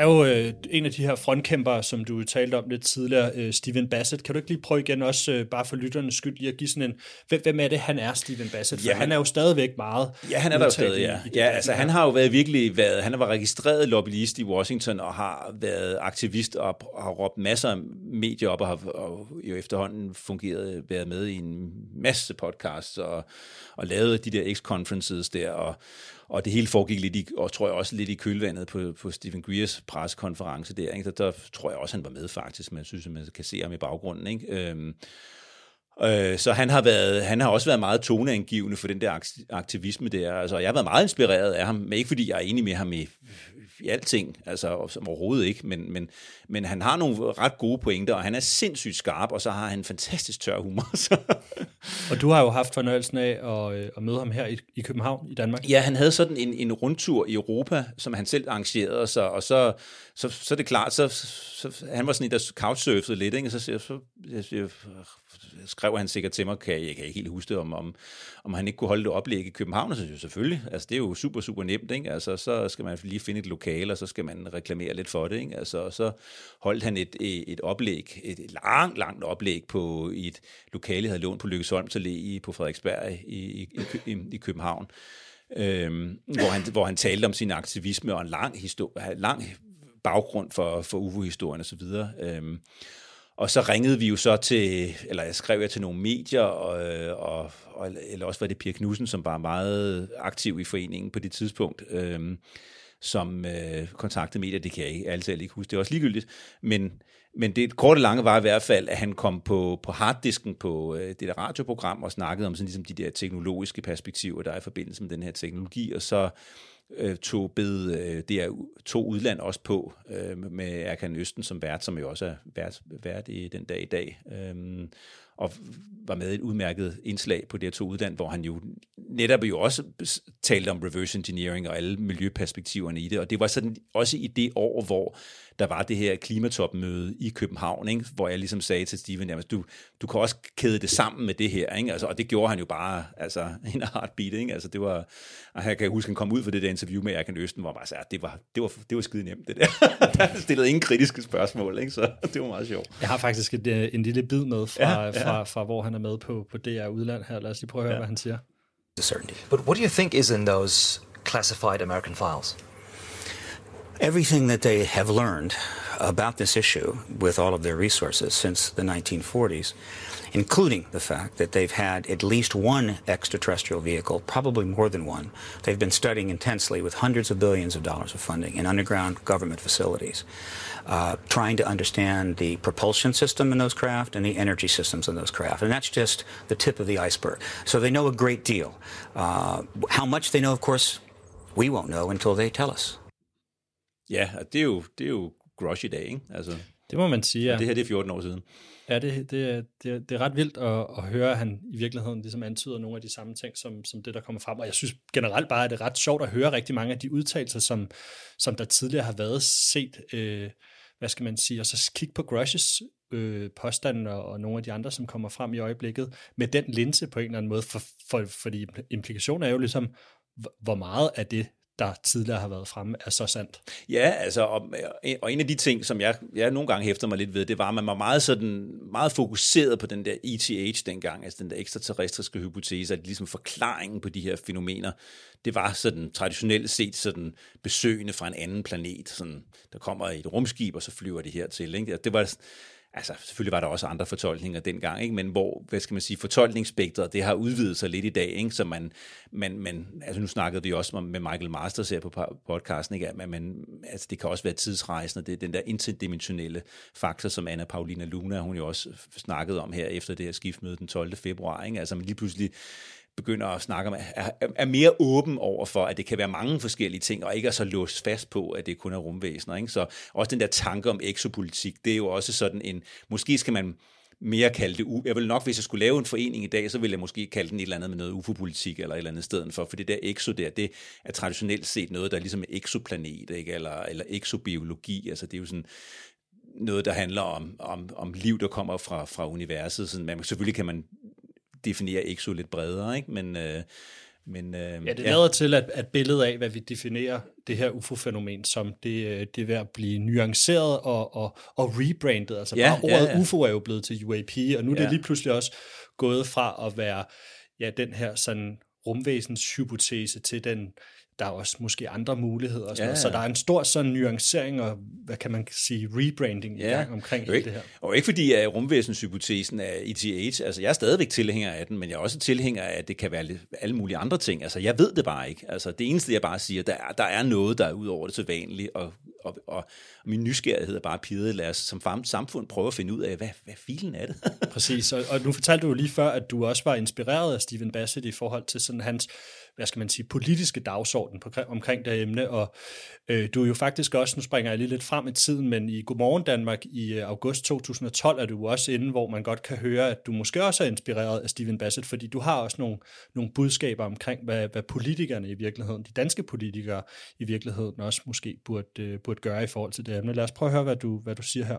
A: Er jo øh, en af de her frontkæmpere, som du talte om lidt tidligere, øh, Steven Bassett. Kan du ikke lige prøve igen også, øh, bare for lytternes skyld, lige at give sådan en, hvem, hvem er det, han er, Steven Bassett? For ja, han, er jo stadigvæk meget
E: Ja, han er der jo stadig, ja. I, i ja, altså han har jo været virkelig været, han har været registreret lobbyist i Washington og har været aktivist og har råbt masser af medier op og har og jo efterhånden fungeret, været med i en masse podcasts og, og lavet de der X-conferences der og og det hele foregik lidt i, og tror jeg også lidt i kølvandet på, på Stephen Greers preskonference der, ikke? Der, der tror jeg også, han var med faktisk, man synes, at man kan se ham i baggrunden. Ikke? Øhm, øh, så han har, været, han har også været meget toneangivende for den der aktivisme der. Altså, jeg har været meget inspireret af ham, men ikke fordi jeg er enig med ham i, i alting, altså som overhovedet ikke, men, men, men han har nogle ret gode pointer, og han er sindssygt skarp, og så har han en fantastisk tør humor. (laughs) Så.
A: og du har jo haft fornøjelsen af at, øh, at møde ham her i, i København, i Danmark.
E: Ja, han havde sådan en, en rundtur i Europa, som han selv arrangerede, så, og så, så, så er det klart, så, så, han var sådan en, der couchsurfede lidt, ikke? og så, så, så, så skrev han sikkert til mig, kan jeg, jeg kan ikke helt huske det, om, om, om han ikke kunne holde det oplæg i København, og så synes jeg selvfølgelig, altså det er jo super, super nemt, ikke? Altså så skal man lige finde et lokale, og så skal man reklamere lidt for det, ikke? Altså så holdt han et, et oplæg, et langt, langt oplæg på et lokale, jeg havde lånt på Lykkesholms Allé på Frederiksberg i, i, i, i København, øhm, hvor, han, hvor han talte om sin aktivisme og en lang, historie, lang baggrund for, for UFO-historien osv., øhm, og så ringede vi jo så til, eller jeg skrev jeg til nogle medier, og, og, og eller også var det Pia Knudsen, som var meget aktiv i foreningen på det tidspunkt, øhm, som øh, kontaktede medier, det kan jeg ikke, altid ikke huske, det er også ligegyldigt, men, men det korte lange var i hvert fald, at han kom på, på harddisken på øh, det der radioprogram og snakkede om sådan ligesom de der teknologiske perspektiver, der er i forbindelse med den her teknologi, og så øh, tog bed øh, det er to udland også på øh, med Erkan Østen som vært, som jo også er vært, vært i den dag i dag. Øh, og var med i et udmærket indslag på det to udland, hvor han jo netop jo også talte om reverse engineering og alle miljøperspektiverne i det. Og det var sådan også i det år, hvor der var det her klimatopmøde i København, ikke? hvor jeg ligesom sagde til Steven, jamen, du, du kan også kæde det sammen med det her, ikke? Altså, og det gjorde han jo bare altså, (laughs) en heartbeat. Ikke? Altså, det var, og jeg kan huske, han kom ud for det der interview med Erkan Østen, hvor han bare sagde, at det var, det var, det var skide nemt, det der. (laughs) han stillede ingen kritiske spørgsmål, ikke? så (laughs) det var meget sjovt.
A: Jeg har faktisk et, øh, en lille bid med fra, ja, ja. Fra, fra, hvor han er med på, på DR Udland her. Lad os lige prøve at høre, ja. hvad han siger.
L: Certainty. But what do you think is in those classified American files?
M: Everything that they have learned about this issue with all of their resources since the 1940s, including the fact that they've had at least one extraterrestrial vehicle, probably more than one. They've been studying intensely with hundreds of billions of dollars of funding in underground government facilities, uh, trying to understand the propulsion system in those craft and the energy systems in those craft. And that's just the tip of the iceberg. So they know a great deal. Uh, how much they know, of course, we won't know until they tell us.
E: Ja, det er jo, det er jo Grush i dag, ikke? Altså.
A: Det må man sige, ja.
E: Og det her, det er 14 år siden.
A: Ja, det, det, det, det er ret vildt at, at høre, at han i virkeligheden ligesom antyder nogle af de samme ting, som, som det, der kommer frem. Og jeg synes generelt bare, at det er ret sjovt at høre rigtig mange af de udtalelser, som, som der tidligere har været set, øh, hvad skal man sige, og så kigge på Grushes øh, påstanden og, og nogle af de andre, som kommer frem i øjeblikket, med den linse på en eller anden måde, for, for, fordi implikationen er jo ligesom, hvor meget af det, der tidligere har været fremme, er så sandt.
E: Ja, altså, og, øh, og en af de ting, som jeg, jeg nogle gange hæfter mig lidt ved, det var, at man var meget, sådan, meget fokuseret på den der ETH dengang, altså den der ekstraterrestriske hypotese, at ligesom forklaringen på de her fænomener, det var sådan traditionelt set sådan besøgende fra en anden planet, sådan, der kommer et rumskib, og så flyver det hertil. Ikke? Altså, det var altså selvfølgelig var der også andre fortolkninger dengang, ikke? men hvor, hvad skal man sige, fortolkningsspektret, det har udvidet sig lidt i dag, ikke? så man, man, man, altså nu snakkede vi også med Michael Masters her på podcasten, ikke? Men, man, altså det kan også være tidsrejsende, det er den der interdimensionelle faktor, som Anna Paulina Luna, hun jo også snakkede om her efter det her skiftmøde den 12. februar, ikke? altså man lige pludselig begynder at snakke om, er, er mere åben over for, at det kan være mange forskellige ting, og ikke er så låst fast på, at det kun er rumvæsener. Ikke? Så også den der tanke om exopolitik, det er jo også sådan en, måske skal man mere kalde det, jeg vil nok, hvis jeg skulle lave en forening i dag, så ville jeg måske kalde den et eller andet med noget UFO-politik eller et eller andet sted for, for det der exo der, det er traditionelt set noget, der er ligesom exoplanet, ikke? Eller, eller exobiologi, altså det er jo sådan, noget, der handler om, om, om liv, der kommer fra, fra universet. Sådan, man, selvfølgelig kan man definere EXO lidt bredere, ikke? Men, øh, men, øh,
A: ja, det lader ja. til, at, at billedet af, hvad vi definerer det her UFO-fænomen som, det, øh, det er ved at blive nuanceret og, og, og rebrandet. Altså ja, bare ordet ja, ja. UFO er jo blevet til UAP, og nu er det ja. lige pludselig også gået fra at være ja, den her sådan rumvæsens hypotese til den der er også måske andre muligheder. Og sådan ja, ja. Så der er en stor sådan nuancering og, hvad kan man sige, rebranding ja. i gang omkring
E: ikke,
A: det her.
E: Og ikke fordi at rumvæsenshypotesen er ETH, altså jeg er stadigvæk tilhænger af den, men jeg er også tilhænger af, at det kan være alle mulige andre ting. Altså jeg ved det bare ikke. Altså det eneste, jeg bare siger, der er, der er noget, der er ud over det så vanligt, og, og, og min nysgerrighed er bare pidet. Lad os som samfund prøve at finde ud af, hvad, hvad filen er det?
A: Præcis, og, og nu fortalte du lige før, at du også var inspireret af Stephen Bassett i forhold til sådan hans hvad skal man sige, politiske dagsorden på, omkring det emne, og øh, du er jo faktisk også, nu springer jeg lige lidt frem i tiden, men i Godmorgen Danmark i øh, august 2012 er du også inde, hvor man godt kan høre, at du måske også er inspireret af Steven Bassett, fordi du har også nogle, nogle budskaber omkring, hvad, hvad politikerne i virkeligheden, de danske politikere i virkeligheden også måske burde, øh, burde gøre i forhold til det emne. Lad os prøve at høre, hvad du, hvad du siger her.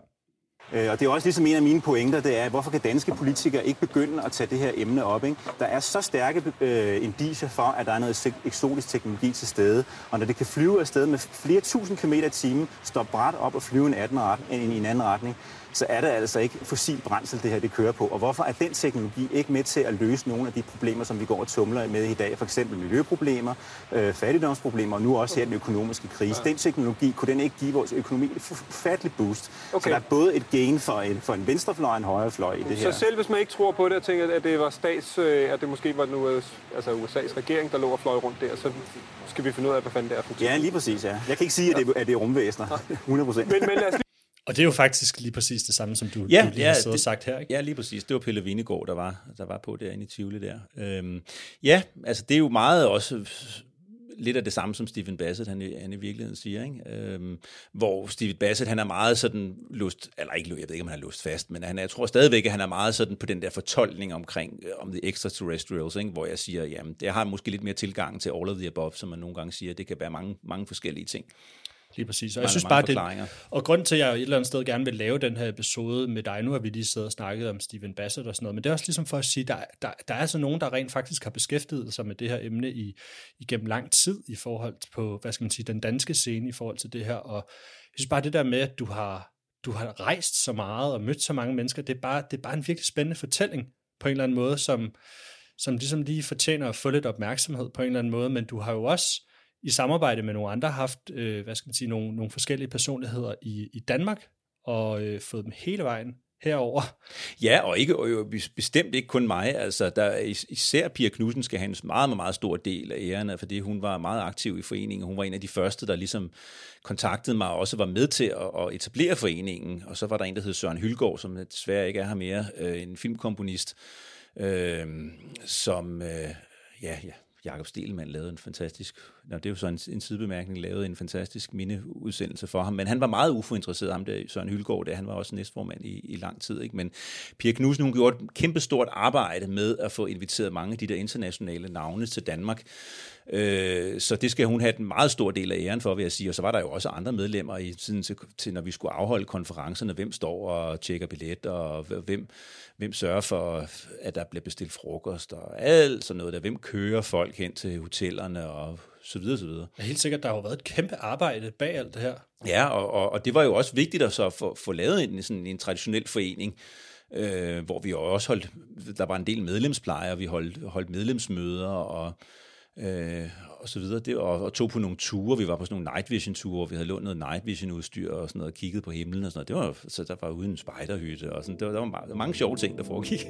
N: Øh, og det er også ligesom en af mine pointer, det er, hvorfor kan danske politikere ikke begynde at tage det her emne op? Ikke? Der er så stærke øh, indiger for, at der er noget eksotisk teknologi til stede, og når det kan flyve afsted med flere tusind kilometer i timen, stå bræt op og flyve en, 18 ret, i en anden retning, så er det altså ikke fossil brændsel, det her det kører på. Og hvorfor er den teknologi ikke med til at løse nogle af de problemer, som vi går og tumler med i dag? For eksempel miljøproblemer, øh, fattigdomsproblemer og nu også her den økonomiske krise. Den teknologi, kunne den ikke give vores økonomi et fattigt boost? Okay. Så der er både et gain for en, for en venstrefløj og en højrefløj i det her.
O: Så selv hvis man ikke tror på det og tænker, at det var stats, øh, at det måske var nu, altså USA's regering, der lå og fløj rundt der, så skal vi finde ud af, hvad fanden det er for
N: Ja, lige præcis, ja. Jeg kan ikke sige, at det, at det er rumvæsener. 100 (laughs)
O: Men, men lad os
A: og det er jo faktisk lige præcis det samme, som du, ja, du lige ja, har det, sagt her, ikke?
E: Ja, lige præcis. Det var Pelle Vinegård, der var, der var på derinde i Tivoli der. Øhm, ja, altså det er jo meget også lidt af det samme, som Stephen Bassett, han, han i virkeligheden siger, ikke? Øhm, hvor Stephen Bassett, han er meget sådan lust, eller ikke, jeg ved ikke, om han er lust fast, men han, jeg tror stadigvæk, at han er meget sådan på den der fortolkning omkring, øh, om the extraterrestrials, ikke? hvor jeg siger, jamen, det har måske lidt mere tilgang til all of the above, som man nogle gange siger, det kan være mange, mange forskellige ting.
A: Lige præcis. Og jeg synes bare, det, og grund til, at jeg et eller andet sted gerne vil lave den her episode med dig, nu har vi lige siddet og snakket om Steven Bassett og sådan noget, men det er også ligesom for at sige, der, der, der er altså nogen, der rent faktisk har beskæftiget sig med det her emne i, igennem lang tid i forhold på, hvad skal man sige, den danske scene i forhold til det her, og jeg synes bare det der med, at du har, du har rejst så meget og mødt så mange mennesker, det er bare, det er bare en virkelig spændende fortælling på en eller anden måde, som, som ligesom lige fortjener at få lidt opmærksomhed på en eller anden måde, men du har jo også i samarbejde med nogle andre haft, øh, hvad skal man sige, nogle, nogle forskellige personligheder i, i Danmark, og øh, fået dem hele vejen herover.
E: Ja, og ikke og jo bestemt ikke kun mig. Altså, der især Pia Knudsen skal have en meget, meget, meget stor del af æren, fordi hun var meget aktiv i foreningen. Hun var en af de første, der ligesom kontaktede mig og også var med til at, at etablere foreningen. Og så var der en, der hed Søren Hylgaard, som desværre ikke er her mere, øh, en filmkomponist, øh, som, øh, ja, ja, Jakob Stelmann lavede en fantastisk, nå, det er jo så en, en sidebemærkning, lavede en fantastisk mindeudsendelse for ham, men han var meget uforinteresseret ham der Søren Hylgaard, der, han var også næstformand i, i lang tid, ikke? men Pia Knudsen, hun gjorde et kæmpestort arbejde med at få inviteret mange af de der internationale navne til Danmark, Øh, så det skal hun have en meget stor del af æren for, vil jeg sige. Og så var der jo også andre medlemmer i tiden til, til når vi skulle afholde konferencerne. Hvem står og tjekker billet, og hvem, hvem sørger for, at der bliver bestilt frokost, og alt sådan noget der. Hvem kører folk hen til hotellerne, og så videre, så videre.
A: Ja, helt sikkert, der har jo været et kæmpe arbejde bag alt det her.
E: Ja, og, og, og det var jo også vigtigt at så få, få lavet en, sådan en traditionel forening, øh, hvor vi også holdt, der var en del medlemsplejer, vi holdt, holdt medlemsmøder, og øh, og så videre. Det, og, og tog på nogle ture. Vi var på sådan nogle night vision ture, hvor vi havde lånt noget night vision udstyr og sådan noget, og kigget på himlen og sådan noget. Det var, så der var uden spejderhytte og sådan. Det var, der var mange, mange sjove ting, der foregik.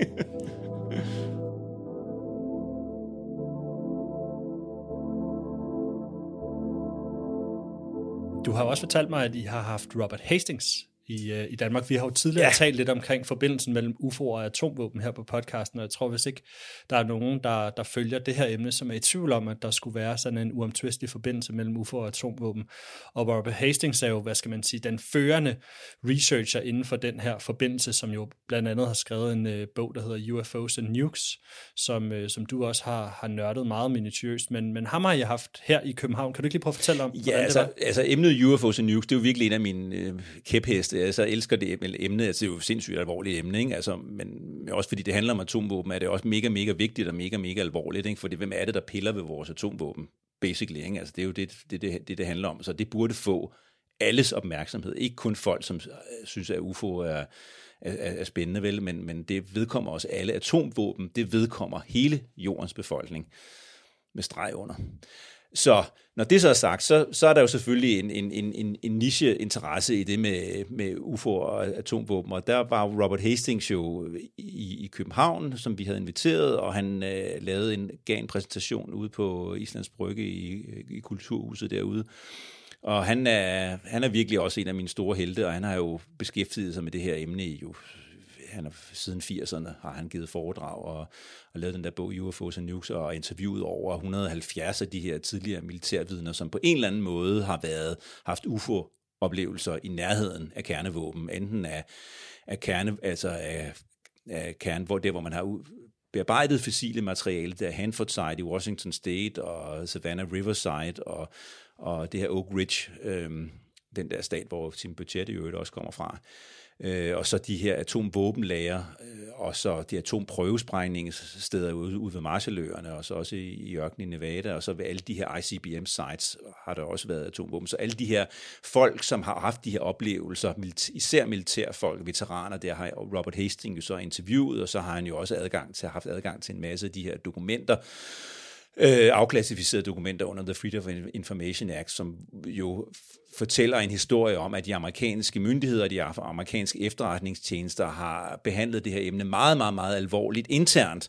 A: Du har også fortalt mig, at I har haft Robert Hastings i, øh, i Danmark. Vi har jo tidligere ja. talt lidt omkring forbindelsen mellem UFO og atomvåben her på podcasten, og jeg tror hvis ikke, der er nogen, der, der følger det her emne, som er i tvivl om, at der skulle være sådan en uomtvistelig forbindelse mellem UFO og atomvåben. Og Robert Hastings er jo, hvad skal man sige, den førende researcher inden for den her forbindelse, som jo blandt andet har skrevet en uh, bog, der hedder UFOs and Nukes, som, uh, som du også har, har nørdet meget minutiøst, men, men ham har jeg haft her i København. Kan du ikke lige prøve at fortælle om,
E: ja, altså, altså emnet UFOs and Nukes, det er jo virkelig en af mine uh, kæpheste læste, jeg elsker det emne, altså, det er jo sindssygt alvorligt emne, ikke? Altså, men også fordi det handler om atomvåben, er det også mega, mega vigtigt og mega, mega alvorligt, ikke? fordi hvem er det, der piller ved vores atomvåben, basically, ikke? Altså, det er jo det, det, det, det, det handler om, så det burde få alles opmærksomhed, ikke kun folk, som øh, synes, at UFO er, er, er spændende, vel, men, men det vedkommer også alle atomvåben, det vedkommer hele jordens befolkning med streg under. Så når det så er sagt, så, så er der jo selvfølgelig en, en, en, en niche-interesse i det med, med UFO og atomvåben, og der var Robert Hastings jo i, i København, som vi havde inviteret, og han øh, lavede en, gav en præsentation ude på Islands Brygge i, i Kulturhuset derude. Og han er, han er virkelig også en af mine store helte, og han har jo beskæftiget sig med det her emne i jo han er, siden 80'erne har han givet foredrag og, og lavet den der bog UFOs and Nukes og interviewet over 170 af de her tidligere militærvidner, som på en eller anden måde har været haft UFO oplevelser i nærheden af kernevåben, enten af, af kerne, altså af, af kerne, hvor det, hvor man har bearbejdet fossile materiale, der Hanford Site i Washington State og Savannah Riverside og, og det her Oak Ridge, øhm, den der stat, hvor Tim Budget i øvrigt også kommer fra øh, og så de her atomvåbenlager, øh, og så de atomprøvesprængningssteder ude, ude ved Marshalløerne, og så også i, i ørkenen i Nevada, og så ved alle de her ICBM-sites har der også været atomvåben. Så alle de her folk, som har haft de her oplevelser, især militærfolk, veteraner, der har Robert Hastings jo så interviewet, og så har han jo også adgang til, haft adgang til en masse af de her dokumenter, øh, afklassificerede dokumenter under The Freedom of Information Act, som jo fortæller en historie om, at de amerikanske myndigheder og de amerikanske efterretningstjenester har behandlet det her emne meget, meget, meget alvorligt internt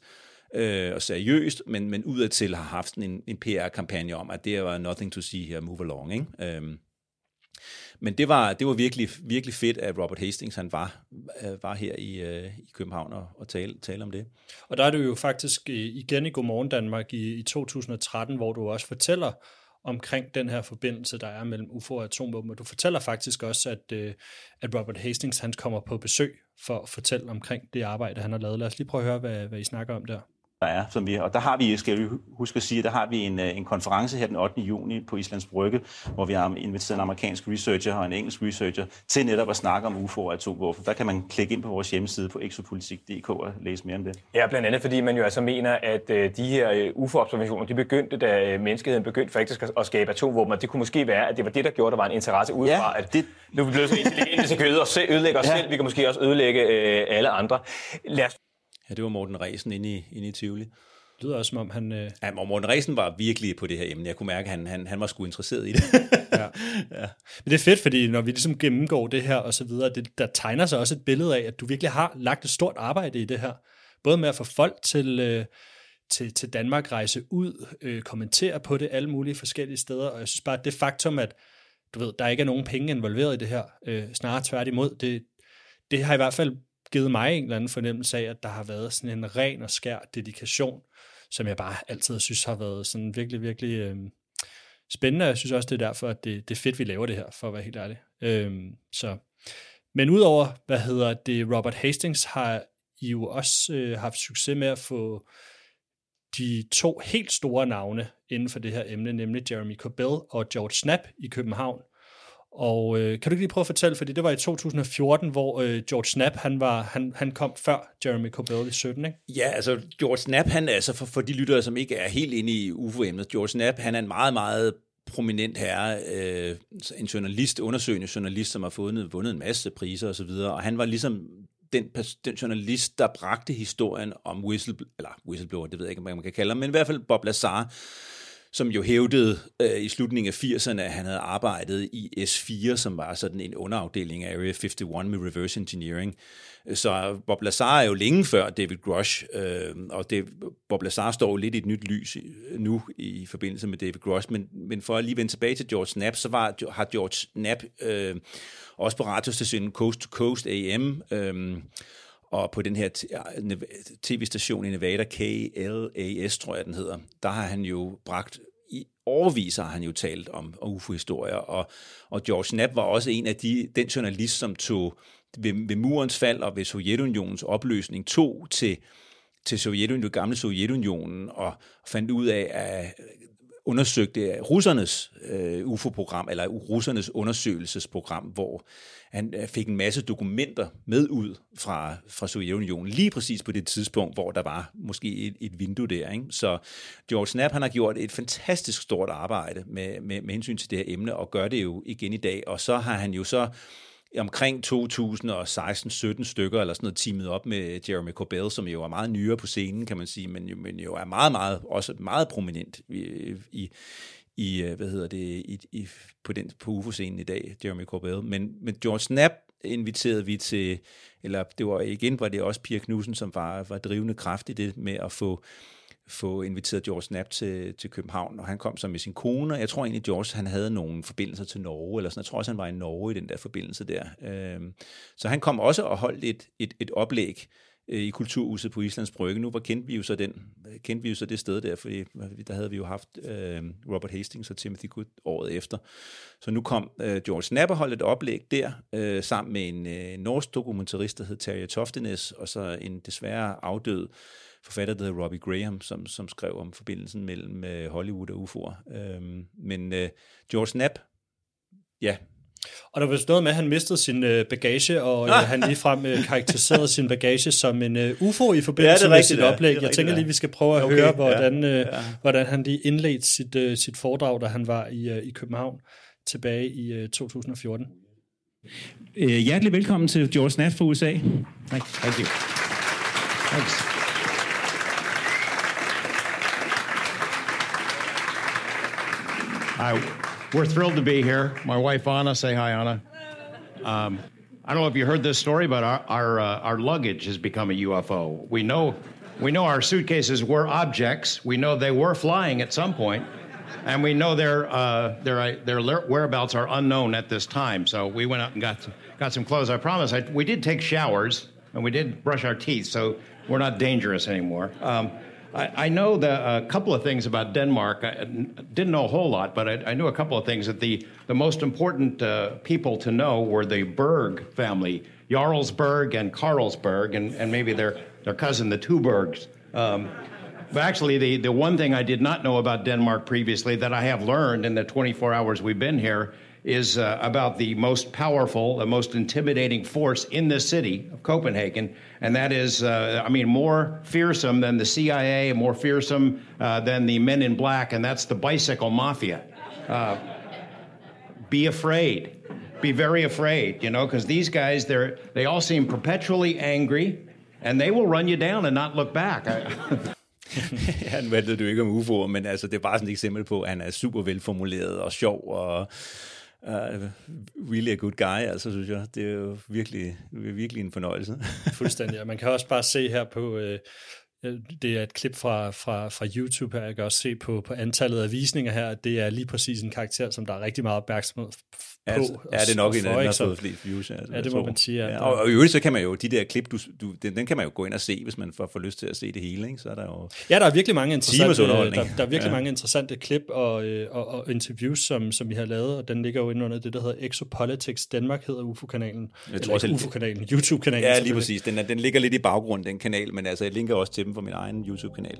E: øh, og seriøst, men, men udadtil har haft en, en PR-kampagne om, at det var nothing to see here, move along. Ikke? Øhm, men det var, det var virkelig, virkelig fedt, at Robert Hastings han var, øh, var her i, øh, i København og, og tale, tale om det.
A: Og der er du jo faktisk øh, igen i Godmorgen Danmark i, i 2013, hvor du også fortæller omkring den her forbindelse, der er mellem UFO og atomvåben. Og du fortæller faktisk også, at, øh, at Robert Hastings han kommer på besøg for at fortælle omkring det arbejde, han har lavet. Lad os lige prøve at høre, hvad, hvad I snakker om der
N: der er. Som vi, og der har vi, skal vi huske at sige, der har vi en, øh, en konference her den 8. juni på Islands Brygge, hvor vi har inviteret en amerikansk researcher og en engelsk researcher til netop at snakke om UFO og atomvåben. Der kan man klikke ind på vores hjemmeside på exopolitik.dk og læse mere om det.
P: Ja, blandt andet fordi man jo altså mener, at øh, de her øh, UFO-observationer, de begyndte, da menneskeheden begyndte faktisk at skabe atomvåben, og det kunne måske være, at det var det, der gjorde, at der var en interesse udefra, ja, at det... nu er vi blevet så intelligente til kødet og ødelægge os ja. selv, vi kan måske også ødelægge øh, alle andre. Lad os
E: Ja, det var Morten Resen inde i, inde i Tivoli.
A: Det lyder også, som om han... Øh...
E: Ja, Morten Resen var virkelig på det her emne. Jeg kunne mærke, at han, han, han var sgu interesseret i det.
A: ja. (laughs) ja. Men det er fedt, fordi når vi ligesom gennemgår det her og så videre, det, der tegner sig også et billede af, at du virkelig har lagt et stort arbejde i det her. Både med at få folk til... Øh, til, til Danmark rejse ud, øh, kommentere på det alle mulige forskellige steder, og jeg synes bare, at det faktum, at du ved, der ikke er nogen penge involveret i det her, øh, snarere tværtimod, det, det har i hvert fald givet mig en eller anden fornemmelse af, at der har været sådan en ren og skær dedikation, som jeg bare altid synes har været sådan virkelig, virkelig øh, spændende. Jeg synes også, det er derfor, at det, det er fedt, vi laver det her, for at være helt ærlig. Øh, så. Men udover, hvad hedder det, Robert Hastings har I jo også øh, haft succes med at få de to helt store navne inden for det her emne, nemlig Jeremy Corbell og George Knapp i København. Og øh, kan du ikke lige prøve at fortælle, fordi det var i 2014, hvor øh, George Knapp, han, var, han, han kom før Jeremy Corbell i 17, ikke?
E: Ja, altså George Knapp, han er, altså for, for de lyttere, som ikke er helt inde i UFO-emnet, George Knapp, han er en meget, meget prominent herre, øh, en journalist, undersøgende journalist, som har fået, vundet en masse priser osv., og, og han var ligesom den, den journalist, der bragte historien om whistle, eller whistleblower, det ved jeg ikke, hvad man kan kalde ham, men i hvert fald Bob Lazar, som jo hævdede øh, i slutningen af 80'erne, at han havde arbejdet i S4, som var sådan en underafdeling af Area 51 med reverse engineering. Så Bob Lazar er jo længe før David Grush, øh, og det, Bob Lazar står jo lidt i et nyt lys øh, nu i forbindelse med David Grush, men, men for at lige vende tilbage til George Knapp, så var, har George Knapp øh, også på radiostationen Coast to Coast AM, øh, og på den her tv-station i Nevada, KLAS, tror jeg den hedder, der har han jo bragt i overvis har han jo talt om, UFO-historier, og, og George Knapp var også en af de, den journalist, som tog ved, ved murens fald og ved Sovjetunionens opløsning, tog til, til Sovjetunionen, gamle Sovjetunionen, og fandt ud af, at undersøgte russernes øh, UFO-program, eller russernes undersøgelsesprogram, hvor han øh, fik en masse dokumenter med ud fra, fra Sovjetunionen, lige præcis på det tidspunkt, hvor der var måske et, et vindue der. Ikke? Så George Knapp han har gjort et fantastisk stort arbejde med, med, med hensyn til det her emne, og gør det jo igen i dag. Og så har han jo så omkring 2016-17 stykker, eller sådan noget, teamet op med Jeremy Corbell, som jo er meget nyere på scenen, kan man sige, men jo, men jo er meget, meget, også meget prominent i, i, i hvad hedder det, i, i, på, den, på UFO-scenen i dag, Jeremy Corbell. Men, men George Knapp inviterede vi til, eller det var igen, var det også Pia Knudsen, som var, var drivende kraft i det med at få få inviteret George Knapp til, til København, og han kom så med sin kone. Jeg tror egentlig, George han havde nogle forbindelser til Norge, eller sådan. Jeg tror også, han var i Norge i den der forbindelse der. Øhm, så han kom også og holdt et, et, et oplæg øh, i Kulturhuset på Islands Brygge. Nu var kendte vi jo så den, kendte vi jo så det sted der, fordi der havde vi jo haft øh, Robert Hastings og Timothy Good året efter. Så nu kom øh, George Knapp og holdt et oplæg der, øh, sammen med en øh, norsk dokumentarist, der hed Terje Toftenes, og så en desværre afdød forfatter, der hedder Robbie Graham, som, som skrev om forbindelsen mellem øh, Hollywood og UFO'er. Øhm, men øh, George Knapp, ja,
A: og der var noget med, at han mistede sin øh, bagage, og øh, han ligefrem øh, karakteriserede sin bagage som en øh, UFO i forbindelse ja, med sit oplæg. Jeg tænker lige, vi skal prøve at okay, høre, hvordan, øh, ja. hvordan han lige indledte sit, øh, sit foredrag, da han var i, øh, i København tilbage i øh, 2014.
Q: Øh, hjertelig velkommen til George Knapp fra USA. Thank you. Thanks.
R: Hi, we're thrilled to be here. My wife Anna, say hi, Anna. Um, I don't know if you heard this story, but our our, uh, our luggage has become a UFO. We know we know our suitcases were objects. We know they were flying at some point, and we know their uh, their their whereabouts are unknown at this time. So we went out and got got some clothes. I promise. I, we did take showers and we did brush our teeth, so we're not dangerous anymore. Um, I, I know a couple of things about Denmark. I didn't know a whole lot, but I, I knew a couple of things that the, the most important uh, people to know were the Berg family, Jarlsberg and Carlsberg, and, and maybe their, their cousin, the Tubergs. Um, but actually, the, the one thing I did not know about Denmark previously that I have learned in the 24 hours we've been here is uh, about the most powerful, the most intimidating force in the city of Copenhagen, and that is, uh, I mean, more fearsome than the CIA, more fearsome uh, than the Men in Black, and that's the bicycle mafia. Uh, be afraid, be very afraid, you know, because these guys, they're they all seem perpetually angry, and they will run you down and not look back.
E: han (laughs) valgte du ikke om UFO'er, men altså, det er bare sådan et eksempel på, at han er super velformuleret og sjov og uh, really a good guy, altså synes jeg. Det er jo virkelig, virkelig en fornøjelse. (laughs)
A: Fuldstændig, og man kan også bare se her på, øh, det er et klip fra, fra, fra YouTube her, jeg kan også se på, på antallet af visninger her, det er lige præcis en karakter, som der er rigtig meget opmærksomhed, på.
E: Ja, det er nok
A: og
E: en der har fået flest views. Ja,
A: Ja, det må man sige.
E: Ja, og, og i øvrigt, så kan man jo, de der klip, du, du, den, den kan man jo gå ind og se, hvis man får, får lyst til at se det hele. Ikke? Så er der jo
A: Ja, der er virkelig mange interessante, der, der er virkelig
E: Ja.
A: mange interessante klip og, øh, og, og interviews, som, som vi har lavet, og den ligger jo inde under det, der hedder Exopolitics Danmark, hedder UFO-kanalen.
E: Jeg tror også,
A: UFO-kanalen, YouTube-kanalen.
E: Ja, lige præcis. Den, er, den ligger lidt i baggrunden, den kanal, men altså, jeg linker også til dem på min egen YouTube-kanal.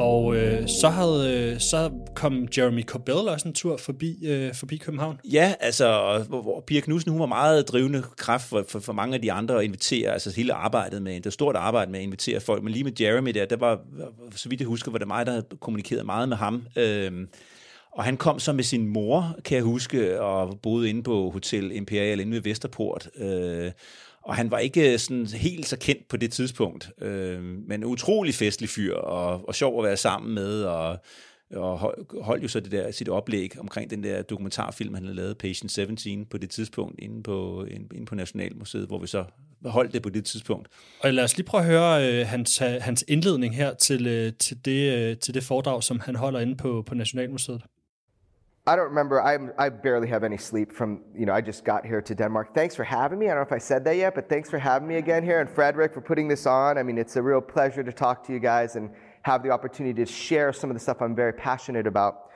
A: Og øh, så, havde, øh, så kom Jeremy Corbell også en tur forbi, øh, forbi København.
E: Ja, altså, hvor, hvor Pia Knudsen, hun var meget drivende kraft for, for, for mange af de andre at invitere, altså hele arbejdet med, det var stort arbejde med at invitere folk, men lige med Jeremy der, der var, så vidt jeg husker, var det mig, der havde kommunikeret meget med ham. Øhm, og han kom så med sin mor, kan jeg huske, og boede inde på Hotel Imperial inde ved Vesterport. Øh, og han var ikke øh, sådan helt så kendt på det tidspunkt, øh, men utrolig festlig fyr, og, og sjov at være sammen med, og, og hold- holdt jo så det der, sit oplæg omkring den der dokumentarfilm, han havde lavet, Patient 17, på det tidspunkt, inde på, inde på Nationalmuseet, hvor vi så holdt det på det tidspunkt.
A: Og lad os lige prøve at høre øh, hans, hans indledning her til, øh, til, det, øh, til det foredrag, som han holder inde på, på Nationalmuseet.
S: I don't remember. I, I barely have any sleep from, you know, I just got here to Denmark. Thanks for having me. I don't know if I said that yet, but thanks for having me again here. And Frederick for putting this on. I mean, it's a real pleasure to talk to you guys and have the opportunity to share some of the stuff I'm very passionate about.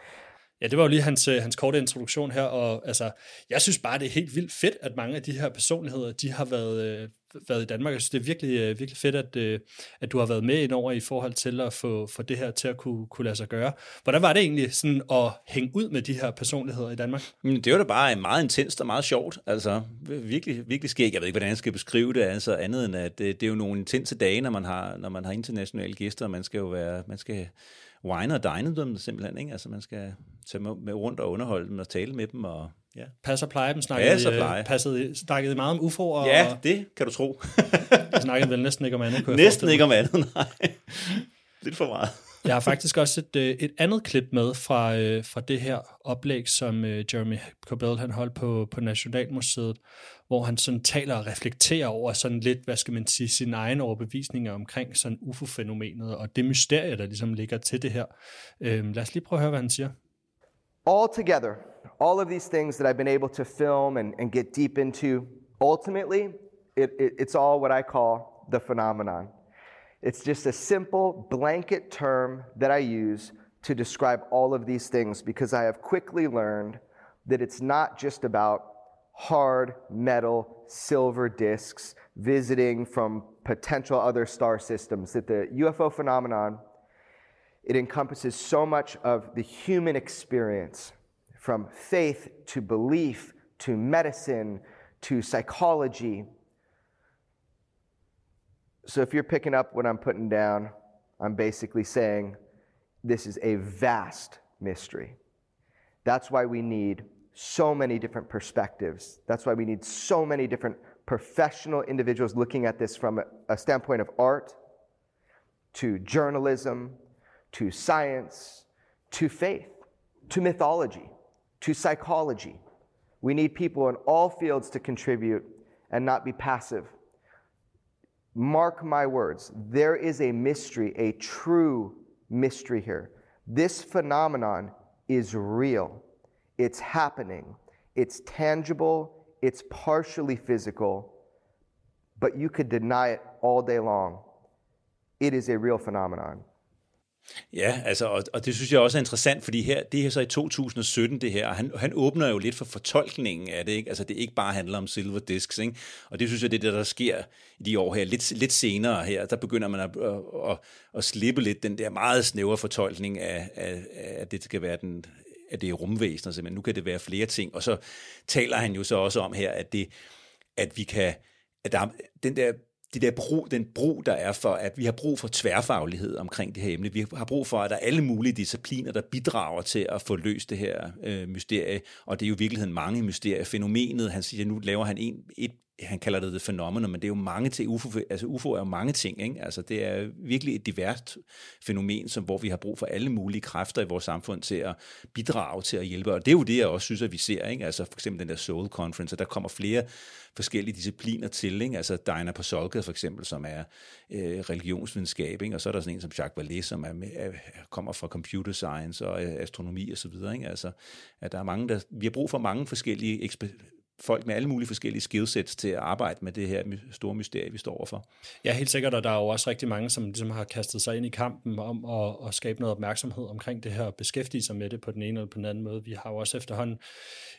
A: Ja, det var jo lige hans, øh, hans korte introduktion her, og altså, jeg synes bare, det er helt vildt fedt, at mange af de her personligheder, de har været, øh, været i Danmark. Jeg synes, det er virkelig, øh, virkelig fedt, at, øh, at du har været med indover i forhold til at få, få det her til at kunne, kunne lade sig gøre. Hvordan var det egentlig sådan at hænge ud med de her personligheder i Danmark?
E: Det var da bare meget intenst og meget sjovt. Altså, virkelig, virkelig skæg. Jeg ved ikke, hvordan jeg skal beskrive det, altså andet end, at det, det er jo nogle intense dage, når man har, når man har internationale gæster, og man skal jo være, man skal wine og dine dem simpelthen, ikke? Altså, man skal tage med, rundt og underholde dem og tale med dem, og ja.
A: Pas og pleje dem snakkede,
E: Pas og
A: øh,
E: pleje.
A: passede, snakkede meget om UFO'er. og,
E: Ja, det kan du tro. (laughs)
A: I snakkede vel næsten ikke om andet, kunne jeg
E: Næsten ikke om andet, nej. (laughs) Lidt for meget.
A: Jeg har faktisk også et, øh, et andet klip med fra, øh, fra det her oplæg, som øh, Jeremy Corbell han holdt på, på Nationalmuseet, hvor han sådan taler og reflekterer over sådan lidt, hvad skal man sige, sine egne overbevisninger omkring sådan UFO-fænomenet og det mysterie, der ligesom ligger til det her. Øhm, lad os lige prøve at høre, hvad han siger.
S: All together, all of these things that I've been able to film and, and get deep into, ultimately, it, it, it's all what I call the phenomenon. It's just a simple blanket term that I use to describe all of these things because I have quickly learned that it's not just about hard metal silver disks visiting from potential other star systems, that the UFO phenomenon it encompasses so much of the human experience, from faith to belief to medicine to psychology. So if you're picking up what I'm putting down, I'm basically saying this is a vast mystery. That's why we need so many different perspectives. That's why we need so many different professional individuals looking at this from a, standpoint of art to journalism to science to faith to mythology to psychology. We need people in all fields to contribute and not be passive. Mark my words, there is a mystery, a true mystery here. This phenomenon is real. It's happening. It's tangible. It's partially physical. But you could deny it all day long. It is a real phenomenon.
E: Ja, altså, og, og det synes jeg også er interessant, fordi her, det er så i 2017 det her, og han, han åbner jo lidt for fortolkningen af det, ikke? Altså det ikke bare handler om silver discs, ikke? Og det synes jeg, det er det, der sker i de år her. Lidt, lidt senere her, der begynder man at, at, at, at slippe lidt den der meget snævre fortolkning af, af, af at det skal være den, at det er rumvæsener, simpelthen. Nu kan det være flere ting. Og så taler han jo så også om her, at, det, at vi kan, at der, den der det der bro, den bro, der er for, at vi har brug for tværfaglighed omkring det her emne. Vi har brug for, at der er alle mulige discipliner, der bidrager til at få løst det her øh, mysterie, og det er jo i virkeligheden mange mysterier. Fænomenet, han siger, nu laver han en, et han kalder det det fænomen, men det er jo mange ting. UFO, altså UFO er jo mange ting. Ikke? Altså, det er virkelig et diverst fænomen, som, hvor vi har brug for alle mulige kræfter i vores samfund til at bidrage til at hjælpe. Og det er jo det, jeg også synes, at vi ser. Ikke? Altså for eksempel den der Soul Conference, og der kommer flere forskellige discipliner til. Ikke? Altså Diana Pasolka for eksempel, som er øh, religionsvidenskab, ikke? og så er der sådan en som Jacques Vallée, som er med, er, kommer fra computer science og øh, astronomi og så videre. Ikke? Altså, at der er mange, der, vi har brug for mange forskellige folk med alle mulige forskellige skillsets til at arbejde med det her store mysterie, vi står overfor.
A: Ja, helt sikkert, og der er jo også rigtig mange, som ligesom har kastet sig ind i kampen om at, at skabe noget opmærksomhed omkring det her, og beskæftige sig med det på den ene eller på den anden måde. Vi har jo også efterhånden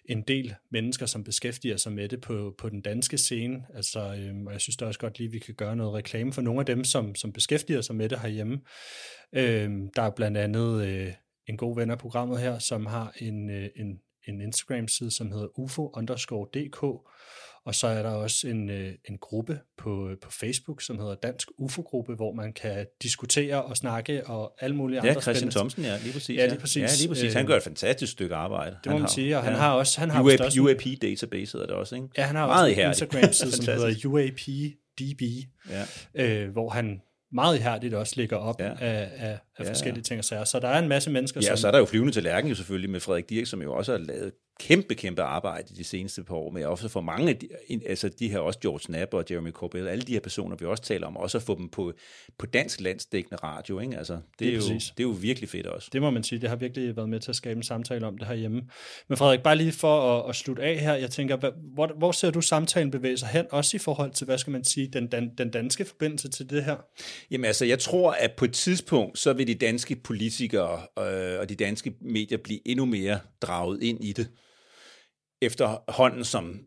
A: en del mennesker, som beskæftiger sig med det på, på den danske scene, altså, øhm, og jeg synes da også godt lige, at vi kan gøre noget reklame for nogle af dem, som, som beskæftiger sig med det herhjemme. Øhm, der er blandt andet øh, en god ven af programmet her, som har en, øh, en en Instagram-side, som hedder ufo underscore dk, og så er der også en, øh, en gruppe på, på Facebook, som hedder Dansk UFO-gruppe, hvor man kan diskutere og snakke og alle mulige
E: ja,
A: andre
E: Christian Thomsen, ja, lige præcis.
A: Ja, lige præcis.
E: Ja, lige præcis. Han
A: øh,
E: gør et fantastisk stykke arbejde.
A: Det må
E: han
A: man
E: har,
A: sige, og han
E: ja.
A: har også... Han har
E: UAP,
A: også
E: UAP database hedder det også, ikke?
A: Ja, han har
E: Meget
A: også en (laughs) Instagram-side, som hedder UAP DB,
E: ja.
A: øh, hvor han meget ihærdigt også ligger op ja. af, af, af
E: Ja, ja.
A: forskellige ting og sager. Så der er en masse mennesker,
E: Ja,
A: som...
E: og så er der jo flyvende til lærken jo selvfølgelig med Frederik Dirk, som jo også har lavet kæmpe, kæmpe arbejde de seneste par år, med også for mange af de, altså de her også George Knapp og Jeremy Corbell, alle de her personer, vi også taler om, også at få dem på, på dansk landsdækkende radio, ikke? Altså, det, er
A: Lige
E: jo,
A: præcis.
E: det er jo virkelig fedt også.
A: Det må man sige, det har virkelig været med til at skabe en samtale om det her hjemme. Men Frederik, bare lige for at, at slutte af her, jeg tænker, hvad, hvor, hvor ser du samtalen bevæge sig hen, også i forhold til, hvad skal man sige, den, dan, den danske forbindelse til det her?
E: Jamen altså, jeg tror, at på et tidspunkt, så vil de danske politikere øh, og de danske medier blive endnu mere draget ind i det, efterhånden som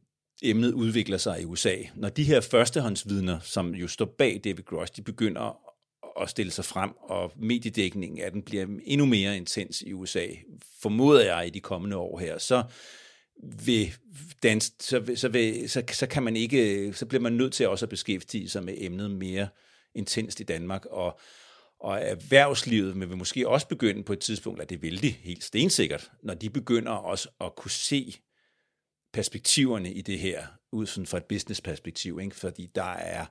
E: emnet udvikler sig i USA. Når de her førstehåndsvidner, som jo står bag David Grosh, de begynder at stille sig frem, og mediedækningen af den bliver endnu mere intens i USA, formoder jeg i de kommende år her, så vil dans, så, vil- så, vil, så, så kan man ikke, så bliver man nødt til også at beskæftige sig med emnet mere intenst i Danmark, og, og erhvervslivet vil måske også begynde på et tidspunkt, at det vil de helt stensikkert, når de begynder også at kunne se perspektiverne i det her, ud sådan fra et business-perspektiv, ikke? fordi der er,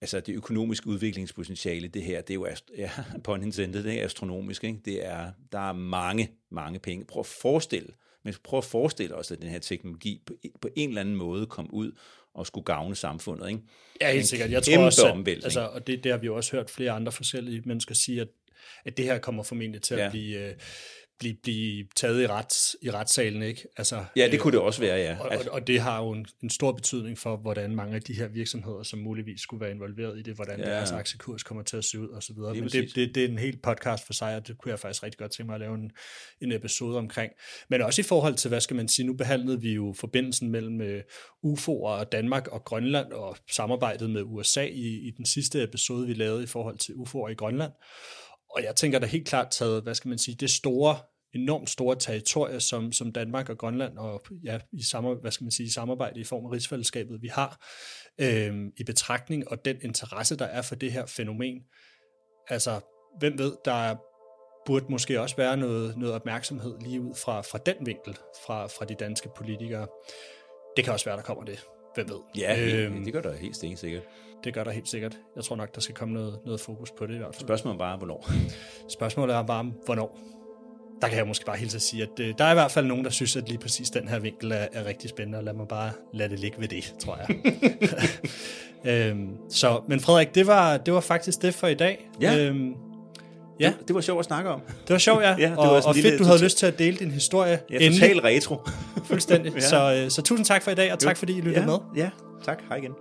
E: altså det økonomiske udviklingspotentiale, det her, det er jo, ast- ja, (laughs) pun intended, det er astronomisk, ikke? Det er, der er mange, mange penge. Prøv at forestille, men prøv at forestille os, at den her teknologi på, på en eller anden måde kom ud og skulle gavne samfundet, ikke?
A: Ja, helt
E: En
A: sikkert. Jeg tror også, at, altså, og det, det har vi jo også hørt flere andre forskellige mennesker sige, at, at det her kommer formentlig til at
E: Ja.
A: blive, øh, blive, blive taget i, rets, i retssalen, ikke? Altså,
E: Ja, det kunne det også være, ja.
A: Og, og, og det har jo en, en stor betydning for, hvordan mange af de her virksomheder, som muligvis skulle være involveret i det, hvordan
E: Ja.
A: deres aktiekurs kommer til at se ud, og så videre.
E: Lige
A: Men det, det, det er en helt podcast for sig, og det kunne jeg faktisk rigtig godt tænke mig at lave en, en episode omkring. Men også i forhold til, hvad skal man sige, nu behandlede vi jo forbindelsen mellem øh, UFO'er og Danmark og Grønland, og samarbejdet med USA i, i den sidste episode, vi lavede i forhold til UFO'er i Grønland. Og jeg tænker da helt klart taget, hvad skal man sige, det store, enormt store territorier, som, som Danmark og Grønland og ja, i, samar, hvad skal man sige, i samarbejde i form af rigsfællesskabet, vi har øhm, i betragtning, og den interesse, der er for det her fænomen. Altså, hvem ved, der er, burde måske også være noget, noget opmærksomhed lige ud fra, fra den vinkel, fra, fra de danske politikere. Det kan også være, der kommer det. Hvem ved?
E: Ja, øhm, det gør der helt stensikkert.
A: Det gør der helt sikkert. Jeg tror nok, der skal komme noget, noget fokus på det i hvert fald.
E: Spørgsmålet er bare, hvornår? (laughs)
A: Spørgsmålet er bare, hvornår. Der kan jeg måske bare hilse at sige, at øh, der er i hvert fald nogen, der synes, at lige præcis den her vinkel er, er rigtig spændende, og lad mig bare lade det ligge ved det, tror jeg. (laughs) øhm, så, men Frederik, det var, det var faktisk det for i dag.
E: Ja.
A: Øhm, ja.
E: Det, det var sjovt at snakke om.
A: Det var sjovt, ja. (laughs)
E: ja det
A: og,
E: var
A: og fedt,
E: lille
A: du havde lyst til at dele din historie.
E: Ja, total retro.
A: Fuldstændig.
E: Ja.
A: så, øh, så tusind tak for i dag, og tak
E: Jo.
A: fordi I lyttede
E: ja,
A: med.
E: Ja, tak. Hej igen.